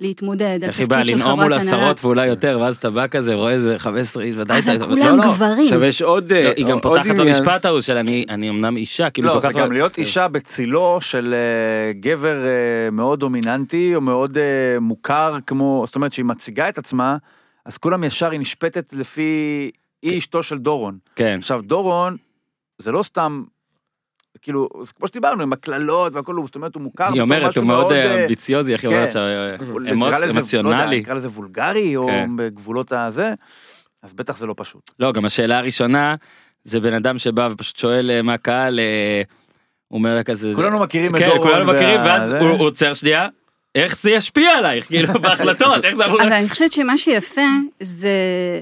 ולהתמודד על איך היא באה לנאום מול. עשרות ואולי יותר, ואז אתה בא כזה, רואה איזה 15 איש, ודאי, אבל אתה- כולם לא, לא. גברים. עכשיו יש עוד... אה, לא, היא גם פותחת עניין. במשפט ההוא של אני אני אמנם אישה, כאילו לא, כל זה כך... גם להיות אישה בצילו של אה, גבר אה, מאוד דומיננטי או מאוד אה, מוכר כמו, זאת אומרת שהיא מציגה את עצמה, אז כולם ישר היא נשפטת לפי, היא אשתו של דורון. כן. עכשיו דורון, זה לא סתם, כאילו, כמו שדיברנו עם הקללות והכל, זאת אומרת הוא מוכר. היא אומרת, הוא מאוד אה, אה, אמביציוזי, איך היא כן. אומרת, אמוציונלי. נקרא לזה וולגרי או כן. בגבולות הזה, אז בטח זה לא פשוט. לא, גם השאלה הראשונה, זה בן אדם שבא ופשוט שואל אה, מה הקהל, אה, הוא אומר לה כזה... כולנו מכירים את כן, דורון. כולנו מכירים, ואז הוא עוצר שנייה, איך זה ישפיע עלייך, כאילו, בהחלטות, איך זה אמור... אבל אני חושבת שמה שיפה זה,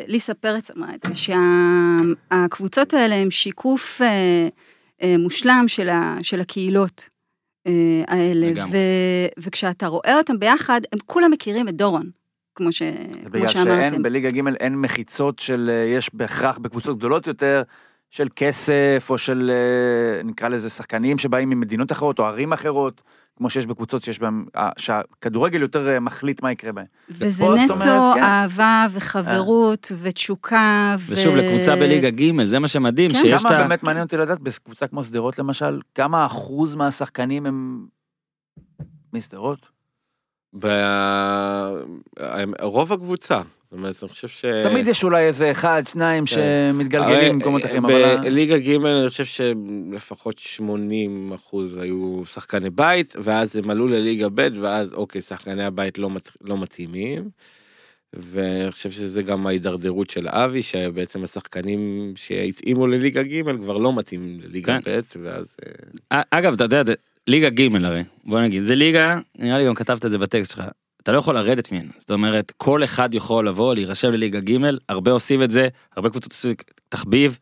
ליסה פרץ אמרה את זה, שהקבוצות האלה הם שיקוף אה, אה, מושלם של, ה, של הקהילות אה, האלה. ו, וכשאתה רואה אותם ביחד, הם כולם מכירים את דורון, כמו, ש, כמו בגלל שאמרתם. שאין, בליגה ג' אין מחיצות של, יש בהכרח בקבוצות גדולות יותר, של כסף, או של, נקרא לזה, שחקנים שבאים ממדינות אחרות, או ערים אחרות, כמו שיש בקבוצות שיש בהם, אה, שהכדורגל יותר אה, מחליט מה יקרה בהם. וזה נטו אומרת, כן. אהבה וחברות ותשוקה. ו... ושוב, לקבוצה בליגה ג', זה מה שמדהים, כן. שיש את כמה ה... באמת מעניין אותי לדעת, בקבוצה כמו שדרות למשל, כמה אחוז מהשחקנים הם משדרות? ב- רוב הקבוצה. זאת אומרת, אני חושב ש... תמיד יש אולי איזה אחד, שניים כן. שמתגלגלים במקומות אה, אחרים, אבל... ה- בליגה ג' אני חושב שלפחות 80 אחוז היו שחקני בית, ואז הם עלו לליגה ב', ואז אוקיי, שחקני הבית לא, מת, לא מתאימים. ואני חושב שזה גם ההידרדרות של אבי, שבעצם השחקנים שהתאימו לליגה ג' כבר לא מתאים לליגה כן. ב', ואז... אה, אה, אגב, אתה יודע, ליגה ג' הרי, בוא נגיד, זה ליגה, נראה לי גם כתבת את זה בטקסט שלך, אתה לא יכול לרדת ממנה, זאת אומרת, כל אחד יכול לבוא, להירשם לליגה ג', הרבה עושים את זה, הרבה קבוצות עושים תחביב,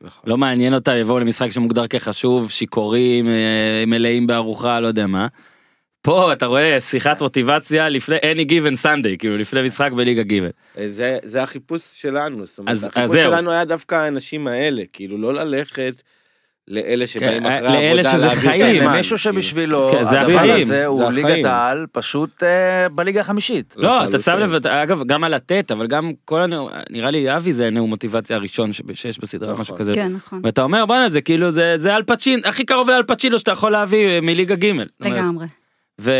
נכון. לא מעניין אותם, יבואו למשחק שמוגדר כחשוב, שיכורים, אה, מלאים בארוחה, לא יודע מה. פה אתה רואה שיחת מוטיבציה לפני any given Sunday, כאילו לפני משחק בליגה ג'. אה, זה, זה החיפוש שלנו, זאת אומרת, אז- אז החיפוש זהו. שלנו היה דווקא האנשים האלה, כאילו לא ללכת לאלה שבאים כן, אחרי לאלה העבודה שזה להעביר את חיים. זה הזמן, מישהו. שבשבילו, כן, זה הדבר החיים. הזה הוא זה ליגת. העל, פשוט אה, בליגה החמישית. לא, אתה שם. לב, אגב, גם על הטט, אבל גם כל הנאום, נראה לי אבי זה נאום מוטיבציה הראשון שיש בסדרה, נכון. משהו כזה. כן, נכון. ואתה אומר בואנה זה כאילו זה זה אל פצ'ין הכי קרוב לאל פצ'ינו שאתה יכול להביא אה, מליגה ג'. לגמרי. וזהו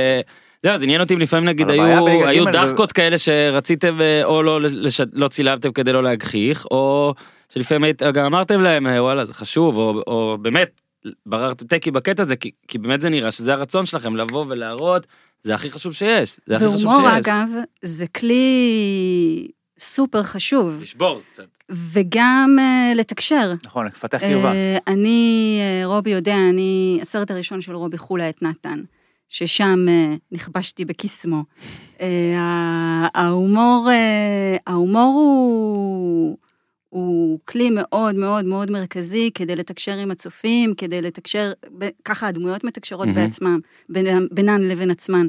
זה עניין אותי אם לפעמים נגיד היו היו דחקות כאלה שרציתם אה, או לא לש- לא צילמתם כדי לא להגחיך או שלפעמים היית- גם אמרתם להם אה, וואלה זה חשוב או או באמת בררתם טקי בקטע הזה כי כי באמת זה נראה שזה הרצון שלכם לבוא ולהראות זה הכי חשוב שיש זה הכי חשוב והומור, שיש. אגב, זה כלי סופר חשוב, לשבור קצת. וגם אה, לתקשר. נכון, לפתח קרבה. אה, אני, אה, רובי יודע, אני, הסרט הראשון של רובי חולה את נתן, ששם נכבשתי בקיסמו. ההומור, ההומור הוא, הוא כלי מאוד מאוד מאוד מרכזי כדי לתקשר עם הצופים, כדי לתקשר, ככה הדמויות מתקשרות mm-hmm. בעצמם, בין, בינן לבין עצמן.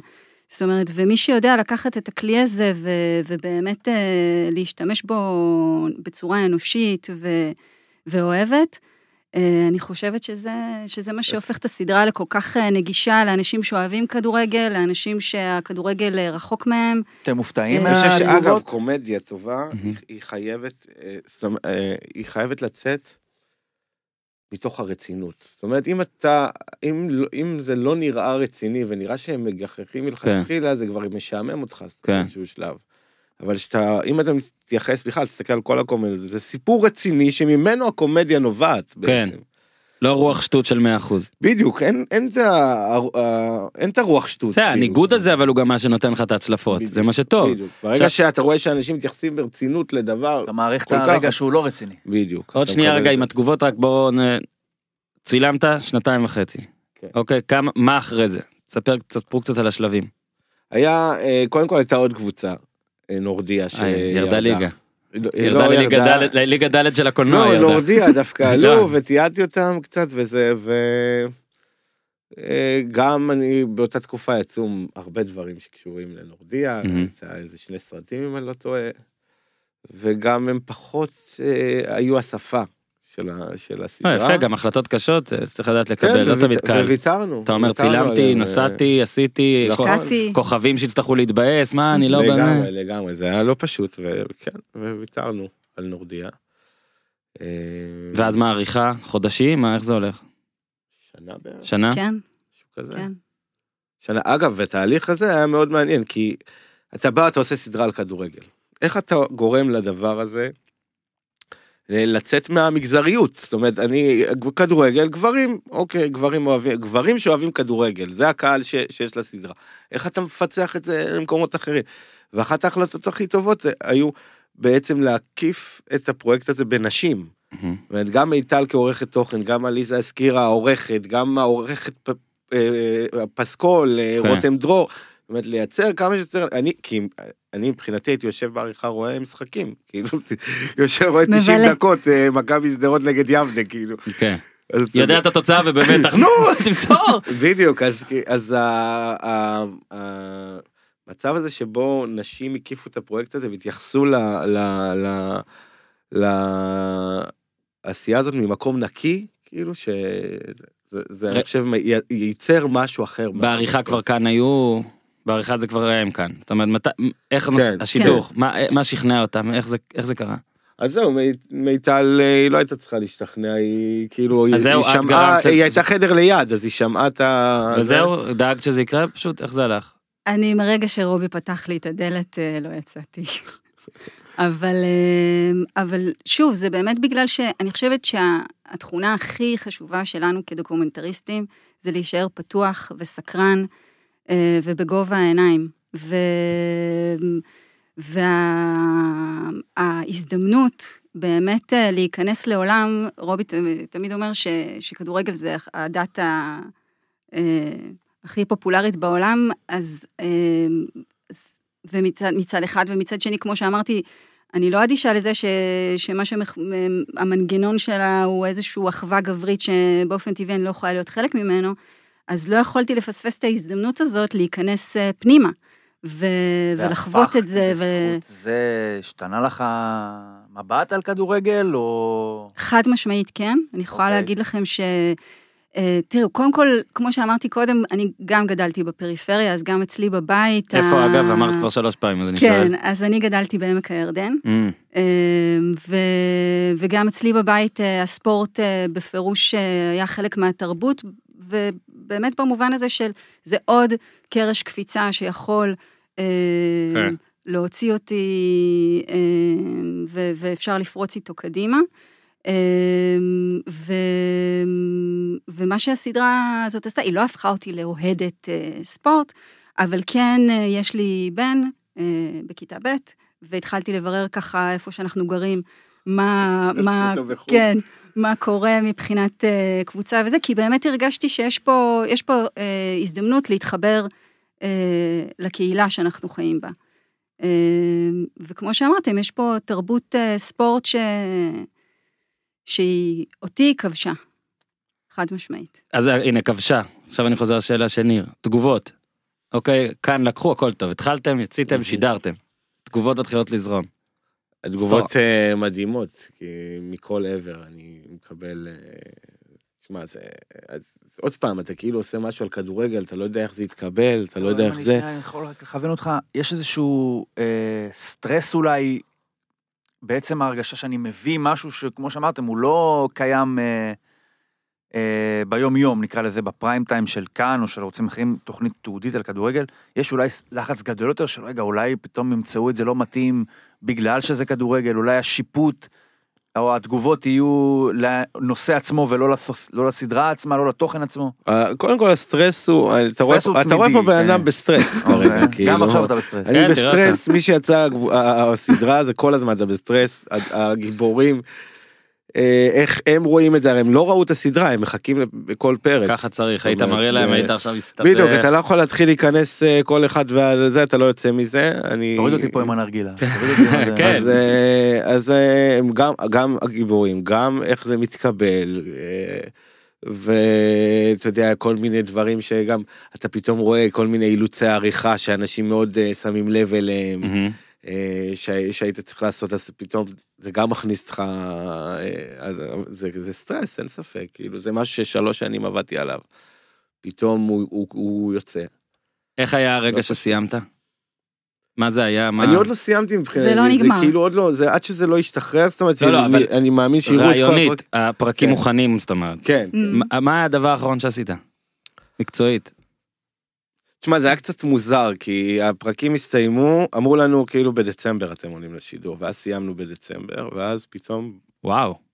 זאת אומרת, ומי שיודע לקחת את הכלי הזה ו, ובאמת להשתמש בו בצורה אנושית ו, ואוהבת, אה, אני חושבת שזה, שזה מה שהופך את הסדרה לכל כך אה, נגישה לאנשים שאוהבים כדורגל, לאנשים שהכדורגל אה, רחוק מהם. אתם מופתעים מהתגובות? אני חושב שאגב, קומדיה טובה, היא חייבת, היא חייבת לצאת מתוך הרצינות. זאת אומרת, אם אתה, אם, אם זה לא נראה רציני ונראה שהם מגחכים מלכתחילה, כן. זה כבר משעמם אותך כן. באיזשהו שלב. אבל שאתה, אם אתה מתייחס בכלל, תסתכל על כל הקומדיה, זה סיפור רציני שממנו הקומדיה נובעת בעצם. כן. לא רוח שטות של 100%. בדיוק, אין, אין, אין את הרוח שטות. בסדר, כאילו. הניגוד הזה אבל הוא גם מה שנותן לך את ההצלפות, זה מה שטוב. בדיוק, ברגע ש... שאתה רואה שאנשים מתייחסים ברצינות לדבר... אתה מעריך את הרגע כך... שהוא לא רציני. בדיוק. עוד שנייה רגע עם התגובות, רק בואו... צילמת שנתיים וחצי. כן. אוקיי, כמה, מה אחרי זה? ספר, ספרו קצת על השלבים. היה, אה, קודם כל הייתה עוד קבוצה, אה, נורדיה שירדה. ליגה. לא, ירדה לליגה ד' של הקולנוע. לא, נורדיה דווקא עלו ותיעדתי אותם קצת וזה, וגם אה, אני באותה תקופה יצאו הרבה דברים שקשורים לנורדיה, יצא איזה שני סרטים אם אני לא טועה, וגם הם פחות היו השפה. של, ה, של הסדרה. יפה, גם החלטות קשות, אה, צריך לדעת לקבל, כן, לא תמיד קל. וויתרנו. אתה אומר, צילמתי, נסעתי, עשיתי, כוכבים שיצטרכו להתבאס, מה, אני לא... לגמרי, לגמרי, זה היה לא פשוט, וכן, וויתרנו על נורדיה. אה, ואז מה, עריכה? חודשים? מה, איך זה הולך? שנה בערך. שנה? כן. משהו כזה. כן. שנה, אגב, התהליך הזה היה מאוד מעניין, כי אתה בא, אתה עושה סדרה על כדורגל. איך אתה גורם לדבר הזה לצאת מהמגזריות, זאת אומרת, אני, כדורגל, גברים, אוקיי, גברים אוהבים, גברים שאוהבים כדורגל, זה הקהל ש, שיש לסדרה. איך אתה מפצח את זה למקומות אחרים? ואחת ההחלטות הכי טובות היו בעצם להקיף את הפרויקט הזה בנשים. Mm-hmm. אומרת, גם מיטל כעורכת תוכן, גם עליזה הזכירה העורכת, גם העורכת פ, אה, פסקול, אה, כן. רותם דרור. זאת אומרת, לייצר כמה שיותר, אני, כי אני מבחינתי הייתי יושב בעריכה רואה משחקים, כאילו, יושב רואה 90 דקות, אה, מכבי שדרות נגד יבנה, כאילו. כן. יודע את התוצאה ובאמת, נו, תמסור. בדיוק, אז המצב הזה שבו נשים הקיפו את הפרויקט הזה והתייחסו לעשייה הזאת ממקום נקי, כאילו שזה, אני חושב, ייצר משהו אחר. בעריכה כבר כאן היו... בעריכה זה כבר הם כאן. זאת אומרת, מת... איך כן. השידוך, כן. מה, מה שכנע אותם, איך זה, איך זה קרה? אז זהו, מיטל אה, היא לא הייתה צריכה להשתכנע, היא כאילו, היא, זהו, היא שמעה, היא היא הייתה חדר ליד, אז היא שמעה את ה... וזהו, דאגת שזה יקרה פשוט, איך זה הלך? אני מרגע שרובי פתח לי את הדלת, אה, לא יצאתי. אבל, אה, אבל שוב, זה באמת בגלל שאני חושבת שהתכונה הכי חשובה שלנו כדוקומנטריסטים זה להישאר פתוח וסקרן. אה, ובגובה העיניים. וההזדמנות באמת אה, להיכנס לעולם, רובי תמיד אומר ש... שכדורגל זה הדת ה... אה, הכי פופולרית בעולם, אז... ומצד אחד ומצד שני, כמו שאמרתי, אני לא אדישה לזה ש, שמה שהמנגנון שלה הוא איזושהי אחווה גברית שבאופן טבעי אני לא יכולה להיות חלק ממנו, אז לא יכולתי לפספס את ההזדמנות הזאת להיכנס אה, פנימה. ו... ולחוות את זה. ו... זה השתנה לך מבט על כדורגל, או... חד משמעית כן. אני יכולה okay. אוקיי. להגיד לכם ש... Uh, תראו, קודם כל, כמו שאמרתי קודם, אני גם גדלתי בפריפריה, אז גם אצלי בבית... איפה, ה... אגב? אמרת כבר שלוש פעמים, אז אני כן, שואל. כן, אז אני גדלתי בעמק הירדן, mm. uh, ו... וגם אצלי בבית הספורט בפירוש היה חלק מהתרבות, ובאמת במובן הזה של זה עוד קרש קפיצה שיכול אה, כן. להוציא אותי אה, ו, ואפשר לפרוץ איתו קדימה. אה, ו, ומה שהסדרה הזאת עשתה, היא לא הפכה אותי לאוהדת אה, ספורט, אבל כן אה, יש לי בן אה, בכיתה ב', והתחלתי לברר ככה איפה שאנחנו גרים, מה, מה, כן, מה קורה מבחינת אה, קבוצה וזה, כי באמת הרגשתי שיש פה, יש פה אה, הזדמנות להתחבר אה, לקהילה שאנחנו חיים בה. אה, וכמו שאמרתם, יש פה תרבות אה, ספורט ש... שהיא אותי כבשה, חד משמעית. אז הנה כבשה עכשיו אני חוזר לשאלה של ניר תגובות. אוקיי כאן לקחו הכל טוב התחלתם יציתם שידרתם. תגובות מתחילות לזרום. התגובות אה, מדהימות, כי מכל עבר אני מקבל... אה, תשמע, זה... אז עוד פעם, אתה כאילו עושה משהו על כדורגל, אתה לא יודע איך זה יתקבל, אתה לא יודע איך אני זה. שנייה יכול רק לכוון אותך, יש איזשהו אה, סטרס אולי, בעצם ההרגשה שאני מביא משהו שכמו שאמרתם, הוא לא קיים אה, אה, ביום יום, נקרא לזה בפריים טיים של כאן, או של ערוצים אחרים, תוכנית תעודית על כדורגל, יש אולי לחץ גדול יותר של רגע, אולי פתאום ימצאו את זה לא מתאים בגלל שזה כדורגל, אולי השיפוט. או התגובות יהיו לנושא עצמו ולא לסוס, לא לסדרה עצמה, לא לתוכן עצמו. אה, קודם כל הסטרס הוא, אתה רואה הוא אתה רואה פה בן אדם כן. בסטרס אוקיי. כרגע, כאילו. גם עכשיו אתה בסטרס. אני כן, בסטרס, מי שיצא הסדרה זה כל הזמן אתה בסטרס, הגיבורים, אה, איך הם רואים את זה, הרי הם לא ראו את הסדרה, הם מחכים בכל פרק. ככה צריך היית אומרת, מראה להם זה- היית עכשיו מסתבך. בדיוק, אתה לא יכול להתחיל להיכנס אה, כל אחד וזה, אתה לא יוצא מזה, אני... תוריד אותי פה עם הנרגילה. ה- כן. אז, אה, אז אה, הם גם, גם הגיבורים, גם איך זה מתקבל, אה, ואתה יודע, כל מיני דברים שגם, אתה פתאום רואה כל מיני אילוצי עריכה שאנשים מאוד אה, שמים לב אליהם. אה, שהיית צריך לעשות, אז פתאום זה גם מכניס אותך, אה, אז זה, זה סטרס, אין ספק, כאילו זה משהו ששלוש שנים עבדתי עליו. פתאום הוא, הוא, הוא יוצא. איך היה הרגע לא שסיימת? מה זה היה? מה? אני עוד לא סיימתי מבחינת, זה לא נגמר. זה כאילו עוד לא, זה עד שזה לא ישתחרר, זאת אומרת, לא, לא, אני, אבל אני מאמין שיראו את כל רעיונית, הפרקים. הפרקים כן. מוכנים זאת אומרת. כן. Mm. מה- מה הדבר האחרון שעשית? מקצועית. תשמע, זה היה קצת מוזר, כי הפרקים הסתיימו, אמרו לנו כאילו בדצמבר אתם עולים לשידור, ואז סיימנו בדצמבר, ואז פתאום וואו.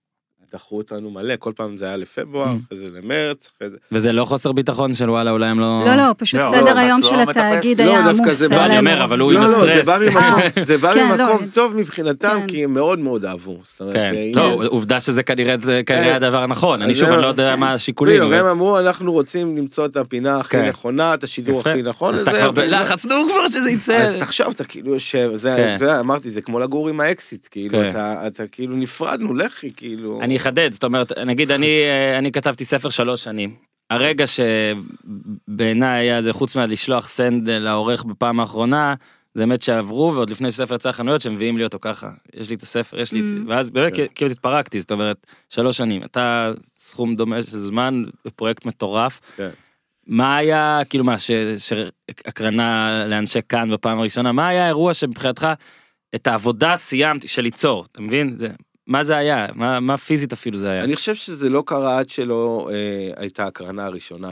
דחו אותנו מלא, כל פעם זה היה לפברואר, Mm. אחרי זה למרץ, אחרי זה... וזה לא חוסר ביטחון של וואלה אולי הם לא... לא, לא, פשוט לא, סדר לא, היום לא של. התאגיד לא, היה דווקא עמוס. זה בא- היה אני אומר, אבל. הוא עם לא, לא, הסטרס. זה בא ממקום, זה בא כן, לא, ממקום. טוב מבחינתם, כן. כי הם מאוד מאוד אהבו. כן, שהנה- לא, עובדה שזה כנראה זה כנראה כן. הדבר הנכון, אני שוב אני לא יודע. מה השיקולים. הם אמרו אנחנו רוצים למצוא את הפינה הכי כן. נכונה, את השידור. הכי נכון. אז אתה כבר בלחץ, נו כבר שזה יצא. אז תחשוב, אתה כאילו יושב, זה. זה, אמרתי, זה כמו לגור עם האקסיט, כאילו. אתה, אתה כאילו נפרדנו, לכי, כאילו. אני אחדד, זאת אומרת, נגיד אני, אה, אני כתבתי ספר שלוש שנים. הרגע שבעיניי היה זה חוץ מלשלוח סנד לעורך בפעם האחרונה, זה באמת שעברו ועוד לפני שספר יצא לחנויות שמביאים לי אותו ככה. יש לי את הספר, יש לי את זה, Mm. ואז באמת כן. כאילו התפרקתי, זאת אומרת, שלוש שנים. אתה סכום דומה של זמן, פרויקט מטורף. כן. מה היה, כאילו מה, שהקרנה לאנשי כאן בפעם הראשונה, מה היה האירוע שמבחינתך את העבודה סיימתי של ליצור, אתה מבין? זה, מה זה היה? מה, מה פיזית אפילו זה היה? אני חושב שזה לא קרה עד שלא אה, הייתה הקרנה הראשונה.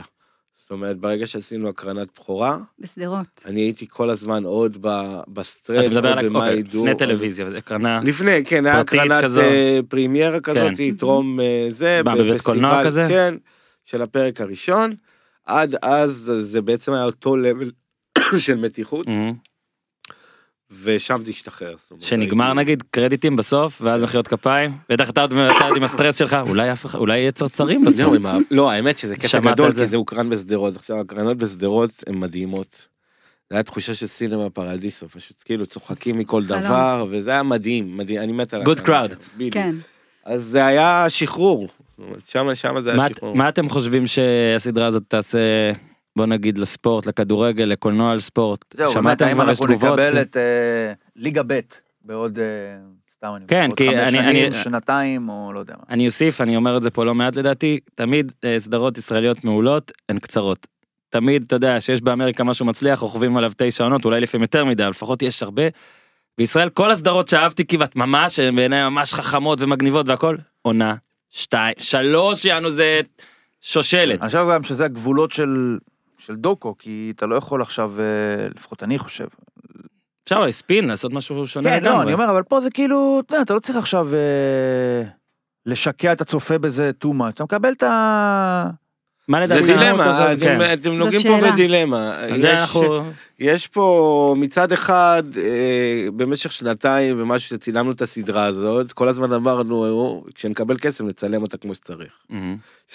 זאת אומרת, ברגע שעשינו הקרנת בכורה, בשדרות. אני הייתי כל הזמן עוד ב, בסטרס, אתה מדבר על במה אוקיי, ידעו. לפני טלוויזיה, הקרנה, לפני, כן, היה הקרנת כזו. אה, פרימיירה כזאת, כן. טרום אה, זה, מה, בבית קולנוע כזה? כן, של הפרק הראשון. עד אז זה בעצם היה אותו לבל של מתיחות, מהמם. ושם זה השתחרר. שנגמר נגיד קרדיטים בסוף ואז מחיאות כפיים בטח אתה עוד עוד עם הסטרס שלך אולי אף אחד אולי יהיה צרצרים בסוף. לא, האמת שזה קטע גדול? כי זה הוקרן בשדרות. עכשיו, הקרנות בשדרות הן מדהימות. זה היה תחושה של סינמה פרדיסו, פשוט כאילו צוחקים מכל. דבר, וזה היה מדהים, מדהים, אני מת על Good הקרנה crowd. שם, בדיוק. כן. אז זה היה שחרור, שמה שמה זה מה- היה שחרור. מה אתם חושבים שהסדרה הזאת תעשה בוא נגיד לספורט לכדורגל לקולנוע על ספורט זהו, באמת, האם אנחנו נקבל את אה, ליגה ב' בעוד, אה, סתם אני כן, כי אני- שנים, אני- שנתיים, או לא יודע מה. אני אוסיף אני אומר את זה פה לא מעט לדעתי תמיד אה, סדרות ישראליות מעולות הן קצרות. תמיד אתה יודע שיש באמריקה משהו מצליח רוכבים עליו תשע עונות אולי לפעמים יותר מדי לפחות יש הרבה. בישראל כל הסדרות שאהבתי כמעט ממש שהן בעיניי ממש חכמות ומגניבות והכל עונה שתיים שלוש יענו זה שושלת. חושב גם שזה הגבולות של, של דוקו, כי אתה לא יכול עכשיו, אה, לפחות אני חושב. אפשר אולי ספין לעשות משהו שונה כן, לא, לגמרי. אני אומר, אבל פה זה כאילו, אתה יודע, אתה לא צריך עכשיו אה, לשקע את הצופה בזה too much, אתה מקבל את ה... מה זה לדעתך? דילמה, הזאת? אתם- כן. נוגעים פה. בדילמה. זה אנחנו יש פה מצד אחד, אה, במשך שנתיים ומשהו שצילמנו את הסדרה הזאת, כל הזמן אמרנו, כשנקבל כסף נצלם אותה כמו שצריך.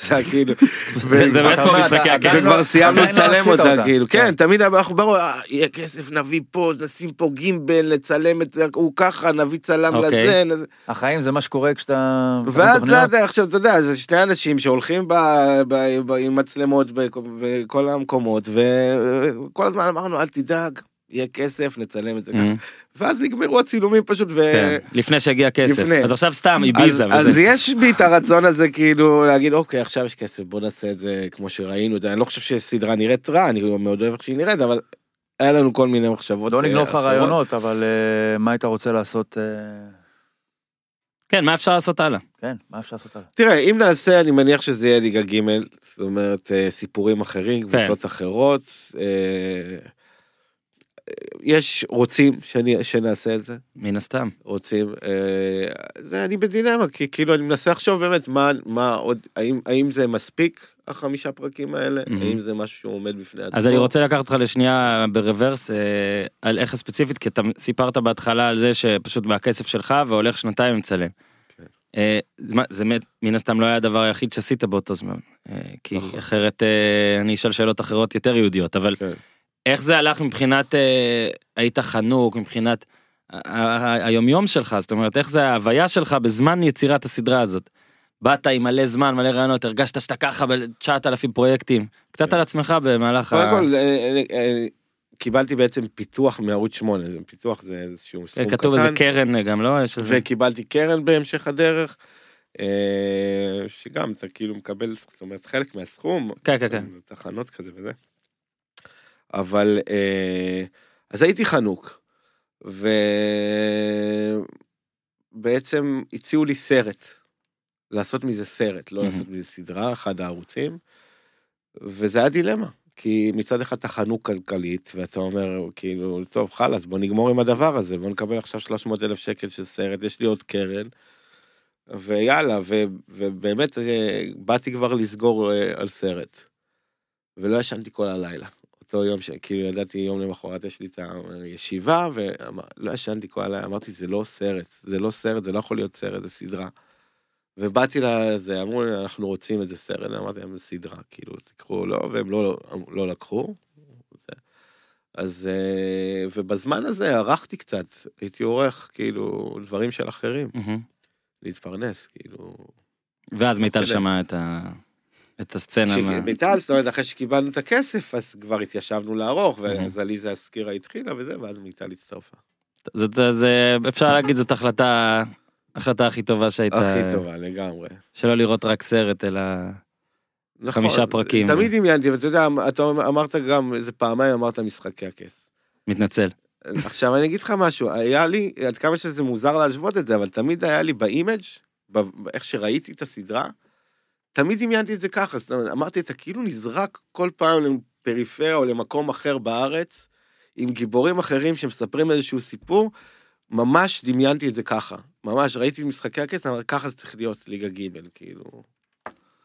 זה היה כאילו, זה באמת כמו משחקי אתה- הכס. עדיין וכבר סיימנו לא לצלם אותה. כאילו, כן. כן, תמיד אנחנו ברור, "אה, יהיה כסף, נביא פה, נשים פה גימבל, נצלם את זה, הוא ככה, נביא צלם אוקיי. לזה. החיים זה מה שקורה כשאתה... ואז לא. יודע, עכשיו אתה יודע, זה שני אנשים שהולכים עם מצלמות בכ- בכל המקומות, וכל הזמן אמרנו, אל תדאג, יהיה כסף, נצלם את זה ככה. מהמם. ואז נגמרו הצילומים פשוט, ו... כן, לפני שהגיע כסף. לפני. אז עכשיו סתם, אז, איביזה אז וזה. יש בי את הרצון הזה כאילו להגיד אוקיי עכשיו יש כסף בוא נעשה את זה כמו שראינו את זה אני לא חושב שסדרה נראית רע אני מאוד אוהב איך שהיא נראית אבל היה לנו כל מיני מחשבות. לא אה, נגנוב לך. רעיונות, אבל אה, מה היית רוצה לעשות? אה, כן, מה אפשר לעשות הלאה? כן, מה אפשר לעשות הלאה? תראה אם נעשה אני מניח שזה יהיה ליגה ג' זאת אומרת סיפורים אחרים כן. קבוצות אחרות. יש רוצים שאני, שנעשה את זה מן הסתם. רוצים אה, זה אני בדילמה כי כאילו אני מנסה לחשוב באמת מה מה עוד האם האם זה מספיק החמישה פרקים האלה מהמם. האם זה משהו שהוא עומד בפני עצמו. אז אני רוצה לקחת אותך לשנייה ברוורס אה, על איך הספציפית כי אתה סיפרת בהתחלה על זה שפשוט מהכסף שלך והולך שנתיים מצלם. כן. אה, זה מת- מן הסתם לא היה הדבר היחיד שעשית באותו זמן אה, כי נכון. אחרת אה, אני אשאל שאלות אחרות יותר יהודיות אבל כן. איך זה הלך מבחינת אה, היית חנוק מבחינת היומיום שלך זאת אומרת איך זה ההוויה שלך בזמן יצירת הסדרה הזאת. באת עם מלא זמן מלא רעיונות הרגשת שאתה ככה ב-9,000 פרויקטים קצת כן. על עצמך במהלך קודם ה... כל, אה, אה, אה, קיבלתי בעצם פיתוח מערוץ 8, זה פיתוח זה איזשהו סכום קטן. כתוב איזה קרן גם לא וקיבלתי קרן בהמשך הדרך, שגם אתה כאילו מקבל, זאת אומרת, חלק מהסכום, כן כן כן תחנות כזה וזה. אבל, אה, אז הייתי חנוק, ובעצם הציעו לי סרט, לעשות מזה סרט, לא מהמם. לעשות מזה סדרה, אחד הערוצים, וזה היה דילמה. כי מצד אחד אתה חנוק כלכלית ואתה אומר כאילו טוב חלאס בוא נגמור עם הדבר הזה בוא נקבל עכשיו 300 אלף שקל של סרט יש לי עוד קרן. ויאללה ו, ובאמת אה, באתי כבר לסגור אה, על סרט. ולא ישנתי כל הלילה. אותו יום שכאילו ידעתי יום למחרת יש לי את הישיבה ולא ישנתי כל הלילה אמרתי זה לא סרט זה לא סרט זה לא יכול להיות סרט זה סדרה. ובאתי לזה אמרו לי אנחנו רוצים את זה סרט אמרתי להם סדרה כאילו תקחו לא והם לא לא לקחו. זה. אז אה, ובזמן הזה ערכתי קצת הייתי עורך כאילו דברים של אחרים מהמם. להתפרנס כאילו. ואז מיטל. שמע את ה... את הסצנה. מה- מיטל, זאת אומרת, אחרי שקיבלנו את הכסף, אז כבר התיישבנו לערוך, Mhm. ואז עליזה הסקירה התחילה וזה, ואז מיטל הצטרפה. זאת זה אפשר להגיד זאת החלטה החלטה הכי טובה שהייתה הכי טובה, לגמרי. שלא לראות רק סרט אלא נכון, חמישה פרקים. תמיד דמיינתי, ואתה יודע, אתה אמרת גם איזה פעמיים אמרת משחקי הכס. מתנצל. עכשיו אני אגיד לך משהו, היה לי, עד כמה שזה מוזר להשוות את זה, אבל תמיד היה לי ב image, ב- איך שראיתי את הסדרה, תמיד דמיינתי את זה ככה, זאת אומרת, אמרתי, אתה כאילו נזרק כל פעם לפריפריה או למקום אחר בארץ, עם גיבורים אחרים שמספרים איזשהו סיפור, ממש דמיינתי את זה ככה. ממש, ראיתי משחקי הכס, אמרתי, ככה זה צריך להיות ליגה ג', כאילו.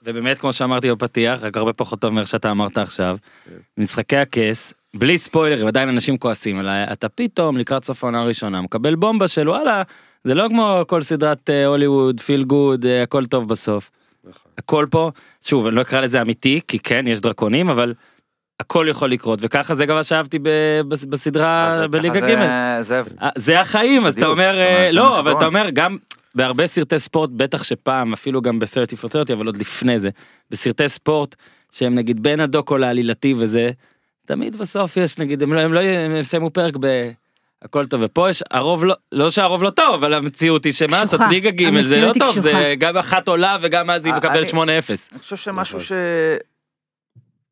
ובאמת כמו שאמרתי בפתיח רק הרבה פחות טוב מאיך שאתה אמרת עכשיו. כן. משחקי הכס בלי ספוילרים עדיין אנשים כועסים עליי אתה פתאום לקראת סוף העונה הראשונה מקבל בומבה של וואלה זה לא כמו כל סדרת אה, הוליווד פיל גוד אה, הכל טוב בסוף. נכון. הכל פה שוב אני לא אקרא לזה אמיתי כי כן יש דרקונים אבל הכל יכול לקרות וככה זה גם מה שאהבתי בסדרה בליגה ג'. זה- זה אה, זה החיים אז אתה אומר אה, לא אבל. אתה אומר גם בהרבה סרטי ספורט בטח שפעם אפילו גם ב-30 for 30 אבל עוד לפני זה בסרטי ספורט שהם נגיד בין הדוקו לעלילתי וזה תמיד בסוף יש נגיד הם לא הם לא הם יסיימו פרק ב... הכל טוב ופה יש הרוב לא לא שהרוב לא טוב אבל המציאות היא שמה לעשות. ליגה ג' זה לא טוב זה. גם אחת עולה וגם אז היא אה, מקבלת אני- 8-0. אני חושב שמשהו נכון. ש...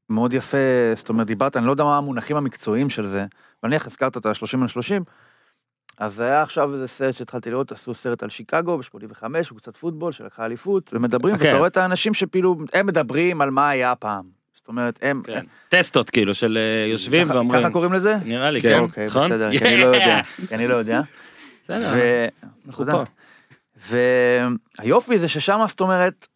מאוד יפה, זאת אומרת, דיברת, אני לא יודע מה המונחים המקצועיים של זה, נניח הזכרת את ה-30 על 30, אז היה עכשיו איזה סרט שהתחלתי לראות, עשו סרט על שיקגו ב-85, קבוצת פוטבול שלקחה אליפות, ומדברים, כן. ואתה רואה את האנשים שכאילו, הם מדברים על מה היה פעם. זאת אומרת, הם... כן. טסטות כאילו של אה, יושבים ככה- ואומרים ככה קוראים לזה? נראה לי כן. כן אוקיי, נכון? בסדר, כי אני לא יודע, כי אני לא יודע. בסדר, ו- אנחנו תודה. פה. והיופי זה ששם, זאת אומרת,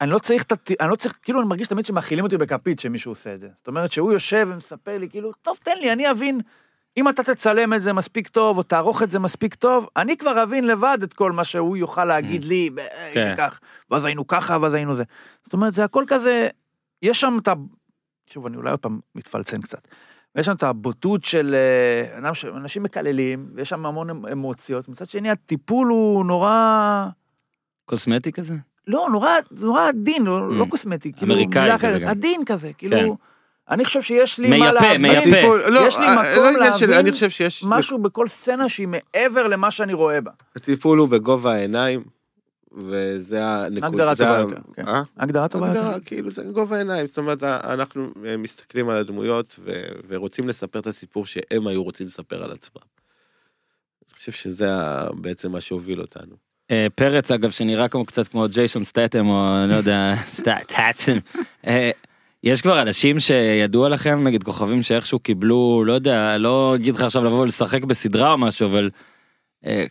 אני לא צריך, אני לא צריך, כאילו אני מרגיש תמיד שמאכילים אותי בכפית שמישהו עושה את זה. זאת אומרת שהוא יושב ומספר לי, כאילו, טוב, תן לי, אני אבין. אם אתה תצלם את זה מספיק טוב, או תערוך את זה מספיק טוב, אני כבר אבין לבד את כל מה שהוא יוכל להגיד לי, כן. הנה כך, ואז היינו ככה, ואז היינו זה. זאת אומרת, זה הכל כזה, יש שם את ה... שוב, אני אולי עוד פעם מתפלצן קצת. ויש שם את הבוטות של אה, אנשים מקללים, ויש שם המון אמ- אמוציות. מצד שני, הטיפול הוא נורא... קוסמטי כזה? לא, נורא, נורא עדין, לא, Mm. לא קוסמטי, כאילו, אמריקאי מילה כזה אחרת, גם. עדין כזה, כן. כאילו, אני חושב שיש לי מה מייפה, להבין, מייפה. הטיפול- לא, יש לי אה, מקום לא עניין של- להבין אני חושב שיש... משהו בכל סצנה שהיא מעבר למה שאני רואה בה. הטיפול הוא בגובה העיניים, וזה הנקודה. הגדרה טובה יותר, כן. אה? הגדרה טובה יותר. כאילו זה גובה העיניים, זאת אומרת אנחנו אה, מסתכלים על הדמויות ו- ורוצים לספר את הסיפור שהם היו רוצים לספר על עצמם. אני חושב שזה בעצם מה שהוביל אותנו. אה, פרץ אגב שנראה כמו קצת כמו ג'יישון סטטם או אני לא יודע סטטם. אה, יש כבר אנשים שידוע לכם נגיד כוכבים שאיכשהו קיבלו לא יודע לא אגיד לך עכשיו לבוא ולשחק בסדרה או משהו אבל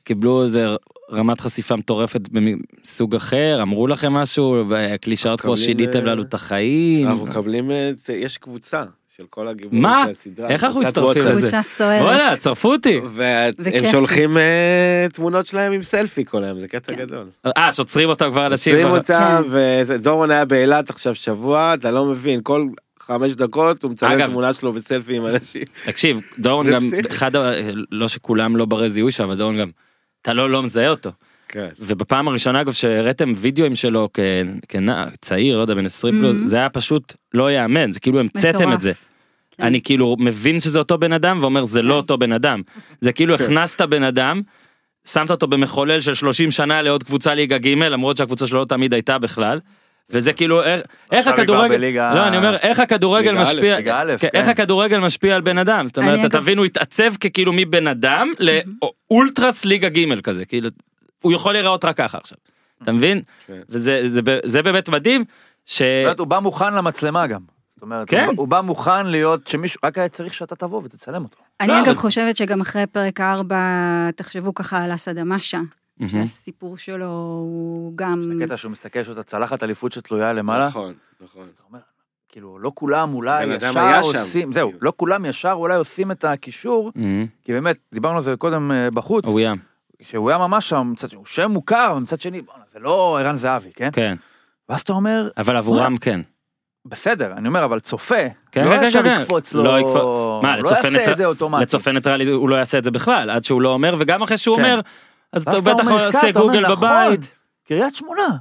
קיבלו איזה רמת חשיפה מטורפת מסוג אחר אמרו לכם משהו קלישאות כמו מקבלים, שיניתם אה, לנו את החיים. אנחנו מקבלים, את זה, יש קבוצה של כל הגיבורים מה? של הסדרה. איך אנחנו מצטרפים. לזה? קבוצה סוערת. וואלה צרפו אותי. והם. שולחים אה, תמונות שלהם עם סלפי כל היום, זה קטע כן. גדול. אה שעוצרים אותם כבר אנשים. עוצרים כבר. אותם, כן. ודורון היה באילת עכשיו שבוע, אתה לא מבין, כל חמש דקות הוא מצלם תמונה שלו בסלפי עם אנשים. תקשיב דורון גם. אחד לא שכולם לא ברי זיהוי שם אבל דורון גם אתה לא לא מזהה אותו. כן. ובפעם הראשונה אגב שהראיתם וידאוים שלו כנער צעיר לא יודע בן 20 פלוס Mhm. זה היה פשוט לא יאמן זה כאילו המצאתם. את זה. כן. אני כאילו מבין שזה אותו בן אדם ואומר זה לא אותו בן אדם זה כאילו כן. הכנסת בן אדם. שמת אותו במחולל של 30 שנה לעוד קבוצה ליגה ג' למרות שהקבוצה שלו לא תמיד הייתה בכלל. וזה כאילו איך- הכדורגל לא אני אומר איך הכדורגל משפיע כן, כן. איך הכדורגל משפיע על בן אדם זאת אומרת אתה תבין הוא התעצב ככאילו מבן אדם לאולטרס ליגה ג' כזה כאילו הוא יכול להיראות רק ככה עכשיו אתה מבין כן. וזה זה, זה באמת מדהים ש... הוא בא מוכן למצלמה גם. זאת אומרת, כן. הוא בא- הוא בא מוכן להיות שמישהו, רק היה צריך שאתה תבוא ותצלם אותו. אני לא, אגב חושבת שגם אחרי פרק 4, תחשבו ככה על אסד אמשה, מהמם. שהסיפור שלו הוא גם... הקטע שהוא מסתכל, יש לו את הצלחת אליפות שתלויה למעלה. נכון, נכון. אתה אומר, כאילו, לא כולם אולי ישר. עושים, זהו, לא כולם ישר אולי עושים את הקישור, מהמם. כי באמת, דיברנו על זה קודם אה, בחוץ, שהוא היה ממש שם, מצד שני, הוא שם מוכר, ומצד שני, זה לא ערן זהבי, כן? כן ואז אתה אומר, אבל עבורם כן בסדר, אני אומר, אבל צופה, כן, לא כן, כן, ישר כן. יקפוץ לו, לא יקפוץ- מה, לא יעשה ניטר- את זה אוטומטית. לצופה ניטרלי הוא לא יעשה את זה בכלל עד שהוא לא אומר וגם אחרי שהוא כן. אומר אז אתה בטח עושה גוגל נכון. בבית קריית שמונה.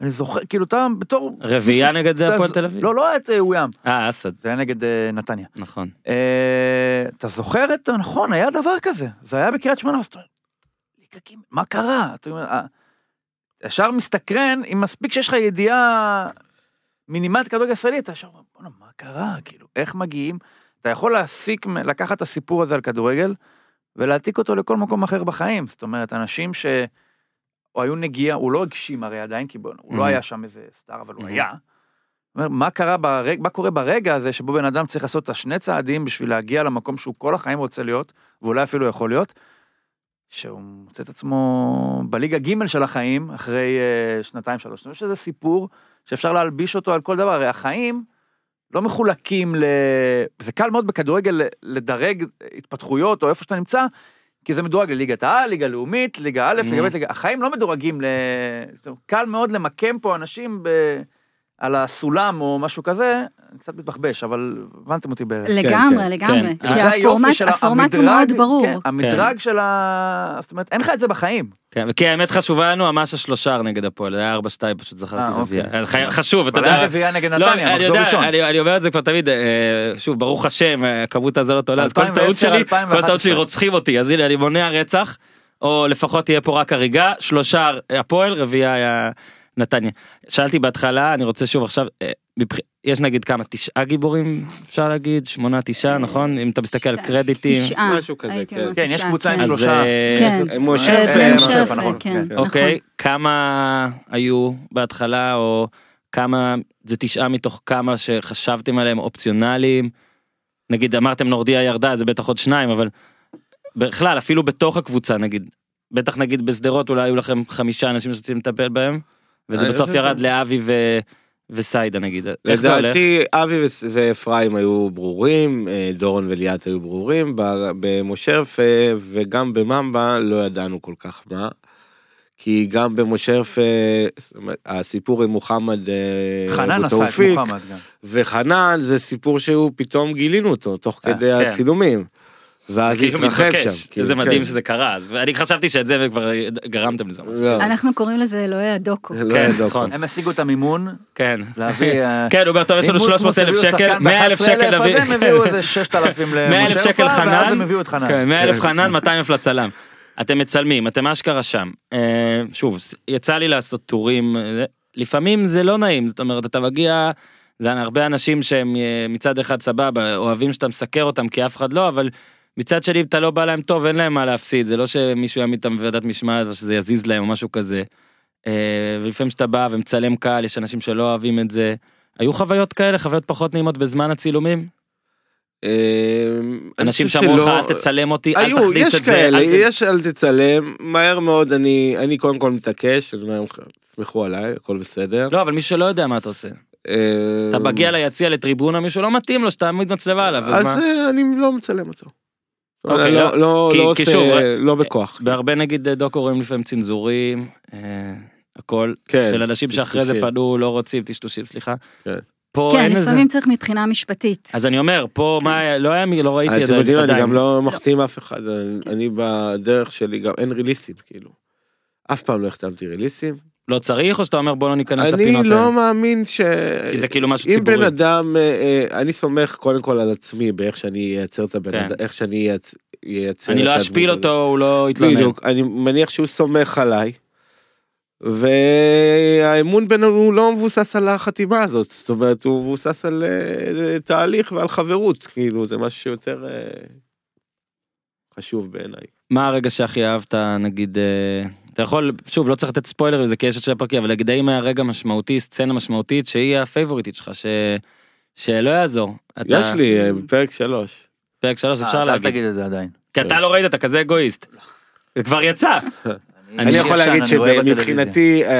אני זוכר, כאילו, אתה בתור... רביעייה נגד הפועל תל אביב. לא, לא את אה, אוים, אה אסד זה היה נגד אה, נתניה. נכון אה, אתה זוכר את, נכון, היה דבר כזה, זה היה בקריית שמונה, אז אתה אומר, מה קרה? אה, ישר מסתקרן, אם מספיק שיש לך ידיעה מינימלית כדורגל ישראלי, אתה ישר אומר, בואנה, מה קרה? כאילו, איך מגיעים? אתה יכול להסיק, לקחת את הסיפור הזה על כדורגל, ולהעתיק אותו לכל מקום אחר בחיים. זאת אומרת, אנשים ש... או היו נגיעה, הוא לא הגשים הרי עדיין, כי הוא לא Mhm. היה שם איזה סטאר, אבל הוא Mhm. היה. אומר, מה קרה ברג... מה קורה ברגע הזה שבו בן אדם צריך לעשות את השני צעדים בשביל להגיע למקום שהוא כל החיים רוצה להיות, ואולי אפילו יכול להיות, שהוא מוצא את עצמו בליגה ג' של החיים, אחרי uh, שנתיים, שלוש. חושב שזה סיפור שאפשר להלביש אותו על כל דבר, הרי החיים לא מחולקים ל... זה קל מאוד בכדורגל לדרג התפתחויות או איפה שאתה נמצא, כי זה מדורג לליגת העל, ליגה לאומית, ליגה א', ליגה ב', ליגה... החיים לא מדורגים ל... קל מאוד למקם פה אנשים ב... על הסולם או משהו כזה, אני קצת מתבחבש, אבל הבנתם אותי בערך. לגמרי, כן. לגמרי. כן. כי היופי הפורמט הוא מאוד ברור. כן, המדרג של ה... זאת אומרת, אין לך את זה בחיים. כן, כי האמת חשובה לנו ממש השלושר נגד הפועל, זה היה 4-2 פשוט זכרתי אה, אוקיי. רביעייה. חי- חשוב, אתה אבל היה יודע. רביעייה נגד לא, נתניה, מחזור יודע, ראשון. אני אומר את זה כבר תמיד, אה, שוב, ברוך השם, אה, הכמות הזאת עולה, אז כל 2010, טעות שלי, כל 2011. טעות שלי רוצחים אותי, אז הנה אני מונע רצח, או לפחות תהיה פה רק הריגה, שלושה הפועל, רביעייה היה נתניה. שאלתי בהתחלה, אני רוצה שוב עכשיו, אה, יש נגיד כמה, תשעה גיבורים, אפשר להגיד, שמונה, תשעה, נכון? אם אתה מסתכל על קרדיטים. משהו כזה, כן. כן, יש קבוצה עם כן. שלושה. אה, כן. אה, נכון, כן. כן. אוקיי. כמה היו בהתחלה, או כמה, זה תשעה מתוך כמה שחשבתם עליהם אופציונליים? נגיד אמרתם נורדיה ירדה, זה בטח עוד שניים, אבל בכלל, אפילו בתוך הקבוצה נגיד, בטח נגיד בשדרות אולי היו לכם חמישה אנשים שרציתם לטפל בהם, וזה אני בסוף ירד לאבי ו- וסיידה נגיד. איך זה הולך? לדעתי אבי ואפרים היו ברורים, אה, דורון וליאת היו ברורים, במושרף אה, וגם בממבה לא ידענו כל כך מה. כי גם במושרף אה, הסיפור עם מוחמד חנן עשה את מוחמד גם. וחנן זה סיפור שהוא פתאום גילינו אותו תוך כדי כן. הצילומים. ואז כאילו התרחב מתבקש. שם. כאילו, איזה מדהים כן. שזה קרה. אז אני חשבתי שאת זה כבר גרמתם לזה. לא, אנחנו קוראים לזה אלוהי הדוקו. לא כן, ידעו. נכון. הם השיגו את המימון, כן. להביא... אה, כן, הוא אומר, טוב, יש לנו אם 300 מוסמוס אלף שקל, שחקן 100 אלף שקל ב-11,000, להביא. אז הם הביאו איזה 6,000 100 אלף למשה שקל רפואה, ואז חנן, הם הביאו את חנן. כן, 100 אלף חנן, 200 אלף לצלם. אתם מצלמים, אתם אשכרה שם. אה, שוב, יצא לי לעשות טורים, אה, לפעמים זה לא נעים, זאת אומרת, אתה מגיע, זה הרבה אנשים שהם מצד אחד סבבה, אוהבים שאתה מסקר אותם כי אף אחד לא, אבל מצד שני אתה לא בא להם טוב, אין להם מה להפסיד, זה לא שמישהו יעמיד אותם בוועדת משמעת שזה יזיז להם או משהו כזה. אה, ולפעמים שאתה בא ומצלם קהל, יש אנשים שלא אוהבים את זה. היו חוויות כאלה, חוויות פחות נעימות בזמן הצילומים? אה, אנשים שאמרו לך אל תצלם אותי, אל תכניס יש את זה. כאלה, אל ת-" יש אל תצלם, מהר מאוד אני, אני קודם כל מתעקש, אני אומר, תסמכו עליי, הכל בסדר. לא, אבל מי שלא יודע מה אתה עושה. אה, אתה מגיע ליציע לטריבונה, מישהו לא מתאים לו שתעמיד מצלמה עליו, אז אז מה? אני לא מצלם אותו. אוקיי, לא, לא- לא, כי- לא עושה, שוב, לא בכוח. בהרבה נגיד דוקו רואים לפעמים צנזורים, אה, הכל, כן, של אנשים שאחרי זה. פנו, לא רוצים, טשטושים, סליחה. כן. פה כן. לפעמים צריך מבחינה משפטית. אז אני אומר, פה מה, לא היה, מי- לא ראיתי אתם עדיין. יודעים, אני. גם לא מחתים אף אחד, אני בדרך שלי גם אין ריליסים, כאילו. אף פעם לא החתמתי ריליסים. לא צריך, או שאתה אומר בוא לא ניכנס אני לפינות לא האלה? מאמין ש... כי זה כאילו משהו אם ציבורי. בן אדם, אה, אה, אני סומך קודם כל על עצמי, באיך שאני אייצר את הבן כן. אדם, איך שאני אייצ- אייצר אני לא אשפיל. אותו, הוא לא יתלונן. בדיוק, אני מניח שהוא סומך עליי. והאמון בינינו הוא לא מבוסס על החתימה הזאת, זאת אומרת הוא מבוסס על אה, תהליך ועל חברות, כאילו זה משהו שיותר חשוב בעיניי. מה הרגע שהכי אהבת, נגיד, אתה יכול, שוב, לא צריך לתת ספוילרים לזה כי יש עוד שני פרקים, אבל נגיד האם היה רגע משמעותי, סצנה משמעותית, שהיא הפייבוריטית שלך, ש... שלא יעזור. אתה- יש לי אה, בפרק שלוש. פרק שלוש אה, אפשר אז אל להגיד. תגיד את זה עדיין. כי אתה לא ראית, אתה כזה אגואיסט. זה כבר יצא. אני יכול ישן, להגיד אני רואה בטלוויזיה. שמבחינתי אה,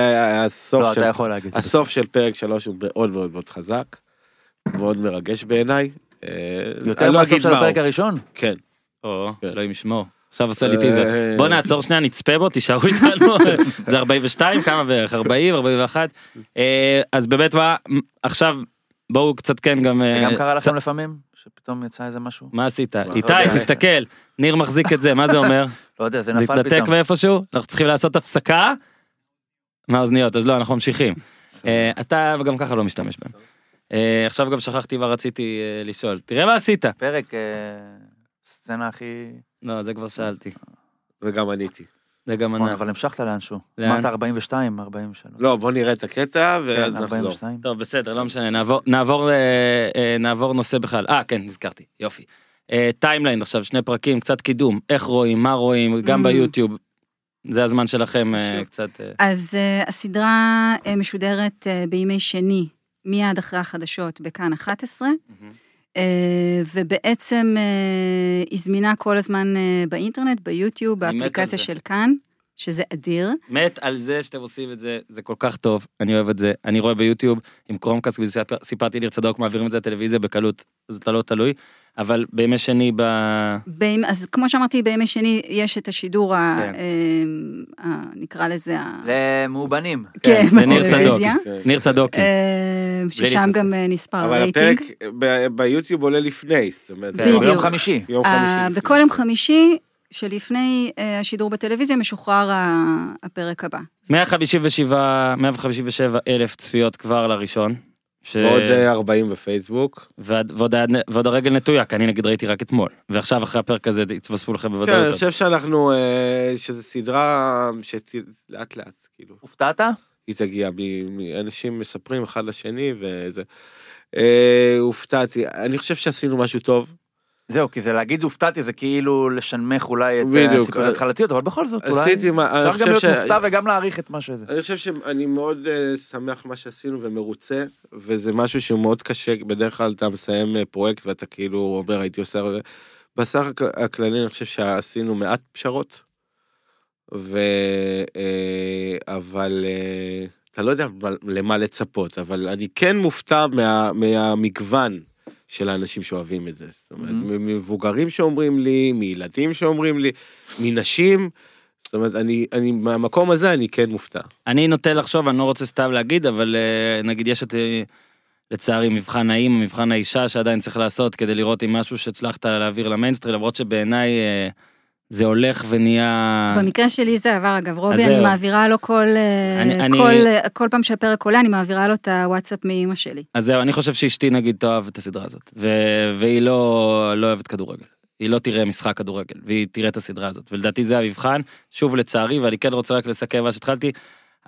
לא, הסוף של יכול להגיד. את זה. הסוף של פרק שלוש הוא מאוד מאוד מאוד חזק, מאוד מרגש בעיניי. אה, יותר לא מהסוף של. הפרק הראשון? כן. או, כן. אלוהים ישמור. עכשיו עושה לי אה, טיזר. בוא נעצור שנייה, נצפה בו, תישארו איתנו. זה 42, כמה בערך? 40, 41. אה, אז באמת מה, עכשיו בואו קצת כן גם... זה אה, גם קרה לכם לפעמים? שפתאום יצא איזה משהו? מה עשית? איתי, לא יודע. תסתכל, ניר מחזיק את זה, מה זה אומר? לא יודע, זה זה נפל התנתק פתאום. מאיפשהו? אנחנו צריכים לעשות הפסקה? מהאוזניות, אז לא, אנחנו ממשיכים. אה, אתה גם ככה לא משתמש בהם. אה, עכשיו גם שכחתי מה רציתי אה, לשאול. תראה מה עשית. פרק, אה, סצנה הכי... לא, זה כבר שאלתי. וגם עניתי. זה גם ענה. אבל המשכת לאנשהו. לאן? אמרת 42, 43. לא, בוא נראה את הקטע ואז כן, נחזור. 42. טוב, בסדר, לא משנה, נעבור, נעבור, אה, אה, נושא בכלל. אה, כן, נזכרתי, יופי. אה, timeline עכשיו, שני פרקים, קצת קידום, איך רואים, מה רואים, גם Mm. ביוטיוב. זה הזמן שלכם אה. קצת... אה, אז הסדרה משודרת בימי שני, מיד אחרי החדשות, בכאן 11, אה, ובעצם אה, היא זמינה כל הזמן אה, באינטרנט, ביוטיוב, באפליקציה. של כאן, שזה אדיר. מת על זה שאתם עושים את זה, זה כל כך טוב, אני אוהב את זה, אני רואה ביוטיוב עם קרומקאסט, סיפרתי ניר צדוק, מעבירים את זה לטלוויזיה בקלות, אז אתה לא תלוי, אבל בימי שני ב... בימ, אז כמו שאמרתי, בימי שני יש את השידור, ה, כן. uh, ה, נקרא לזה, ה- למאובנים. כן, צדוק, בטלוויזיה. כן. ניר צדוקי. אה, ששם. גם אה, נספר אבל הרייטינג. הפרק ב- ביוטיוב עולה לפני, זאת אומרת, כן. בדיוק. יום חמישי. יום אה, חמישי. בכל יום חמישי שלפני אה, השידור בטלוויזיה משוחרר ה- הפרק הבא. 157, 157 אלף צפיות כבר לראשון. ש... ועוד אה, 40 בפייסבוק. ועד, ועוד, היה- ועוד הרגל נטויה, כי אני נגיד ראיתי רק אתמול. ועכשיו אחרי הפרק הזה יתווספו לכם כן, בוודאות. אני חושב שאנחנו, אה, שזו סדרה שלאט לאט, כאילו, הופתעת? היא תגיע, מ- מ- אנשים מספרים אחד לשני וזה. אה, הופתעתי, אני חושב שעשינו משהו טוב. זהו, כי זה להגיד הופתעתי, זה כאילו לשנמך אולי את. הציפיות ההתחלתיות, אבל בכל זאת, אולי... עשיתי מה, אני אפשר גם להיות ש... מופתע וגם להעריך את מה שזה. אני חושב שאני מאוד uh, שמח מה שעשינו ומרוצה, וזה משהו שהוא מאוד קשה, בדרך כלל אתה מסיים אה, פרויקט ואתה כאילו אומר הייתי עושה... בסך הכ- הכללי אני חושב שעשינו מעט פשרות, ו... אה, אבל אה, אתה לא יודע למה לצפות, אבל אני כן מופתע מה, מהמגוון של האנשים שאוהבים את זה. זאת אומרת, Mhm. ממבוגרים שאומרים לי, מילדים שאומרים לי, מנשים. זאת אומרת, אני, אני, מהמקום הזה אני כן מופתע. אני נוטה לחשוב, אני לא רוצה סתם להגיד, אבל אה, נגיד יש את, אה, לצערי, מבחן האם, מבחן האישה שעדיין צריך לעשות כדי לראות אם משהו שהצלחת להעביר למיינסטרים, למרות שבעיניי אה, זה הולך ונהיה... במקרה שלי זה עבר, אגב, רובי, אני. מעבירה לו כל, אה, אני- אני- כל, אה, כל פעם שהפרק עולה, אני מעבירה לו את הוואטסאפ מאימא שלי. אז זהו, אני חושב שאשתי נגיד תאהב את הסדרה הזאת, ו- והיא לא, לא אוהבת כדורגל. היא לא תראה משחק כדורגל, והיא תראה את הסדרה הזאת, ולדעתי זה המבחן, שוב לצערי, ואני כן רוצה רק לסכם מה שהתחלתי,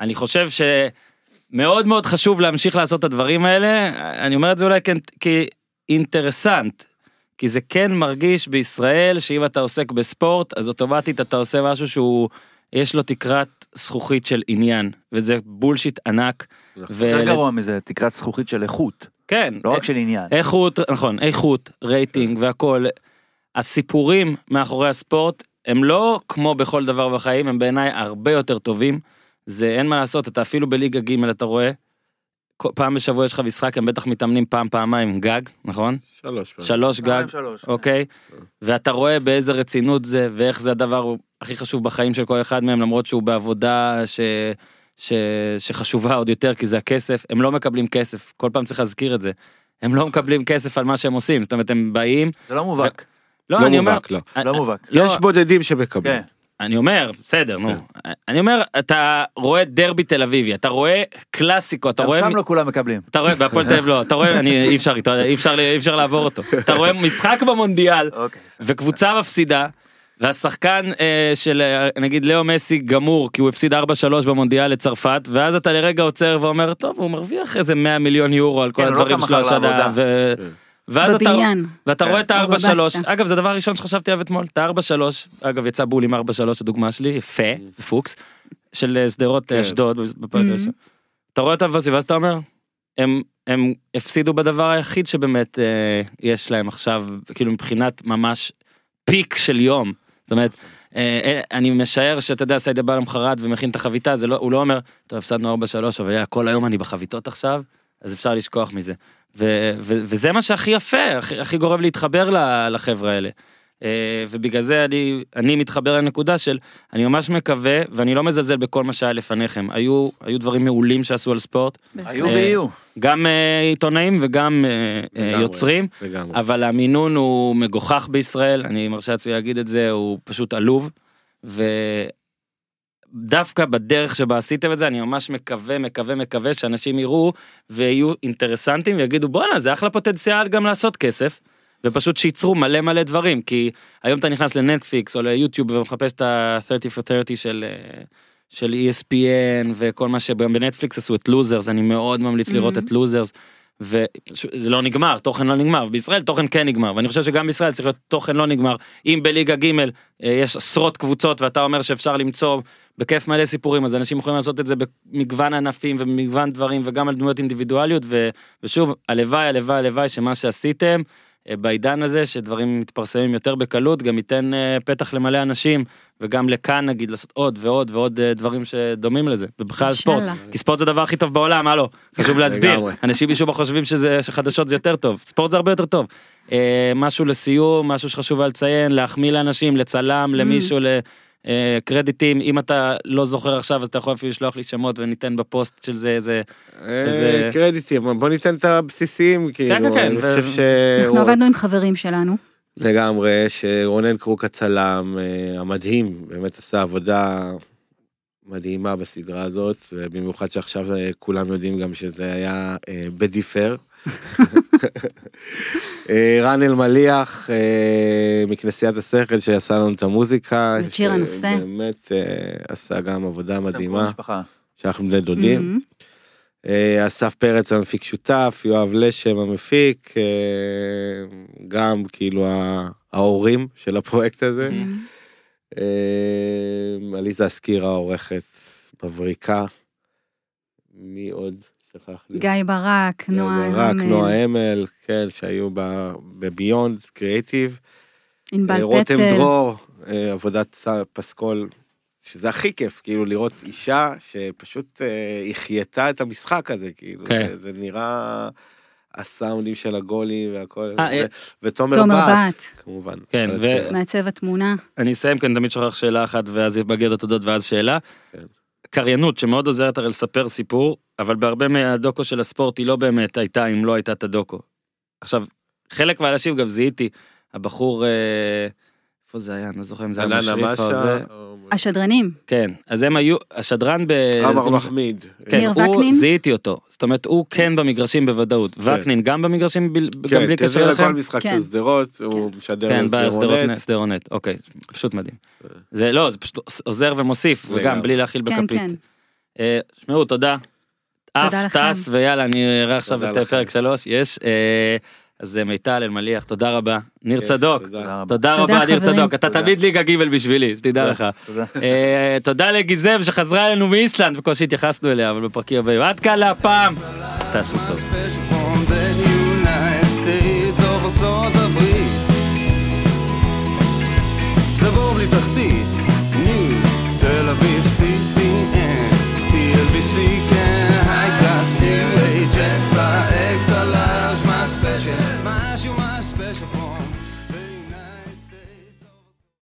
אני חושב שמאוד מאוד חשוב להמשיך לעשות את הדברים האלה, אני אומר את זה אולי כאינטרסנט, כי זה כן מרגיש בישראל שאם אתה עוסק בספורט, אז אוטומטית אתה עושה משהו שהוא, יש לו תקרת זכוכית של עניין, וזה בולשיט ענק. ול- יותר גרוע מזה, תקרת זכוכית של איכות, כן, לא רק של עניין. איכות, נכון, איכות, רייטינג והכל. הסיפורים מאחורי הספורט הם לא כמו בכל דבר בחיים, הם בעיניי הרבה יותר טובים. זה אין מה לעשות, אתה אפילו בליגה ג' אתה רואה, פעם בשבוע יש לך משחק, הם בטח מתאמנים פעם פעמיים גג, נכון? שלוש פעמים. שלוש גג, שלוש. אוקיי? ואתה רואה באיזה רצינות זה, ואיך זה הדבר הכי חשוב בחיים של כל אחד מהם, למרות שהוא בעבודה ש... ש... שחשובה עוד יותר, כי זה הכסף, הם לא מקבלים כסף, כל פעם צריך להזכיר את זה. הם לא מקבלים כסף על מה שהם עושים, זאת אומרת, הם באים, זה לא מובהק, לא, לא אני אומר, מובהק, לא. לא מובהק. לא, יש בודדים שמקבלים. כן. אני אומר, בסדר, נו. אני אומר, אתה רואה דרבי תל אביבי, אתה רואה קלאסיקו, אתה רואה... שם לא כולם מקבלים. אתה רואה, בהפועל תל אביב לא, אתה רואה, אני, אי אפשר, אי אפשר, לעבור אותו. אתה רואה משחק במונדיאל, אוקיי. וקבוצה מפסידה, והשחקן אה, של אה, נגיד לאו מסי גמור, כי הוא הפסיד 4-3 במונדיאל לצרפת, ואז אתה לרגע עוצר ואומר, טוב, הוא מרוויח איזה 100 מיליון יורו על כל כן, לא הדברים שלו השנה. ואז אתה, בבניין. ואתה כן. רואה את ה-4-3, בבסטה. אגב זה הדבר הראשון שחשבתי עליו אתמול, את ה-4-3, אגב יצא בול עם 4-3 הדוגמה שלי, יפה, פוקס, של אה, שדרות אה, כן. אשדוד בפרק Mhm. הראשון. אתה רואה את המבסים ואז אתה אומר, הם, הם הפסידו בדבר היחיד שבאמת אה, יש להם עכשיו, כאילו מבחינת ממש פיק של יום. זאת אומרת, אה, אני משער שאתה יודע, סיידה בא למחרת ומכין את החביתה, זה לא, הוא לא אומר, טוב, הפסדנו 4-3, אבל יאללה, כל היום אני בחביתות עכשיו, אז אפשר לשכוח מזה. ו- ו- וזה מה שהכי יפה, הכי, הכי גורם להתחבר לחבר'ה האלה. אה, ובגלל זה אני, אני מתחבר לנקודה של, אני ממש מקווה, ואני לא מזלזל בכל מה שהיה לפניכם, היו, היו דברים מעולים שעשו על ספורט, היו אה, ויהיו. גם אה, עיתונאים וגם לגמרי. יוצרים, לגמרי. אבל המינון הוא מגוחך בישראל, אני מרשה לעצמי להגיד את זה, הוא פשוט עלוב. ודווקא בדרך שבה עשיתם את זה, אני ממש מקווה, מקווה, מקווה שאנשים יראו ויהיו אינטרסנטים ויגידו בואנה זה אחלה פוטנציאל גם לעשות כסף. ופשוט שייצרו מלא מלא דברים כי היום אתה נכנס לנטפליקס או ליוטיוב ומחפש את ה-30 for 30 של אה, של ESPN וכל מה שגם בנטפליקס עשו את לוזרס אני מאוד ממליץ לראות Mhm. את לוזרס. וזה לא נגמר תוכן לא נגמר בישראל תוכן כן נגמר ואני חושב שגם בישראל צריך להיות תוכן לא נגמר. אם בליגה ג' אה, יש עשרות קבוצות ואתה אומר שאפשר למצוא בכיף מלא סיפורים אז אנשים יכולים לעשות את זה במגוון ענפים ובמגוון דברים וגם על דמויות אינדיבידואליות ו, ושוב הלוואי הלוואי הלוואי שמה שעשיתם אה, בעידן הזה שדברים מתפרסמים יותר בקלות גם ייתן אה, פתח למלא אנשים וגם לכאן נגיד לעשות עוד ועוד ועוד אה, דברים שדומים לזה ובכלל ספורט. כי ספורט זה הדבר הכי טוב בעולם הלו חשוב להסביר. אנשים משום מה חושבים שזה שחדשות זה יותר טוב ספורט זה הרבה יותר טוב. אה, משהו לסיום משהו שחשוב היה לציין להחמיא לאנשים לצלם למישהו ל... אה, קרדיטים אם אתה לא זוכר עכשיו אז אתה יכול אפילו לשלוח לי שמות וניתן בפוסט של זה איזה איזה- קרדיטים, בוא ניתן את הבסיסים, כאילו, כן, אני ו- חושב ש... אנחנו עבדנו עם חברים שלנו. לגמרי, שרונן קרוק הצלם אה, המדהים, באמת עשה עבודה מדהימה בסדרה הזאת, ובמיוחד שעכשיו אה, כולם יודעים גם שזה היה אה, בדיפר. רן אלמליח מכנסיית השכל שעשה לנו את המוזיקה. ואת שיר הנושא. באמת עשה גם עבודה מדהימה. שאנחנו בני דודים. מהמם. אה, אסף פרץ המפיק שותף, יואב לשם המפיק, אה, גם כאילו ההורים של הפרויקט הזה. אה, עליזה אסקירה העורכת, מבריקה. מי עוד? גיא ברק, נועה המל, נועה אמל, כן, שהיו בביונד קריאיטיב. ענבל אה, רותם פטל. דרור, עבודת פסקול, שזה הכי כיף, כאילו לראות אישה שפשוט אה, החייתה את המשחק הזה, כאילו, כן. זה, זה נראה הסאונדים של הגולים והכל, אה, אה. ותומר תומר בת, בת. כמובן. כן, ו- מעצב התמונה. אני אסיים כי אני תמיד שוכח שאלה אחת ואז יתבגר התודות ואז שאלה. כן. קריינות שמאוד עוזרת הרי לספר סיפור אבל בהרבה מהדוקו של הספורט היא לא באמת הייתה אם לא הייתה את הדוקו. עכשיו חלק מהאנשים גם זיהיתי הבחור אה, איפה זה היה אני לא זוכר אם זה היה משריף או זה או- השדרנים. כן אז הם היו השדרן ב... עמר מחמיד. כן, ניר הוא, וקנין? זיהיתי אותו, זאת אומרת הוא כן במגרשים בוודאות, וקנין גם במגרשים גם כן, בלי קשר לכל אליכם? משחק כן. של שדרות, הוא משדר כן, לסדרונט. בסדרות סדרונט, אוקיי, פשוט מדהים. זה לא, זה פשוט עוזר ומוסיף, וגם. בלי להכיל כן, בכפית. כן. אה, שמעו, תודה. עף, לכם. טס, ויאללה, אני אראה עכשיו את לכם. פרק שלוש, יש. אז אה, מיטל אלמליח, תודה רבה. ניר צדוק, תודה. רבה. ניר. צדוק, אתה. תמיד ליגה ג' בשבילי, שתדע לך. תודה. אה, תודה לגיזם שחזרה אלינו מאיסלנד, בקושי התייחסנו אליה, אבל בפרקים הבאים. עד כאן להפעם, תעשו טוב.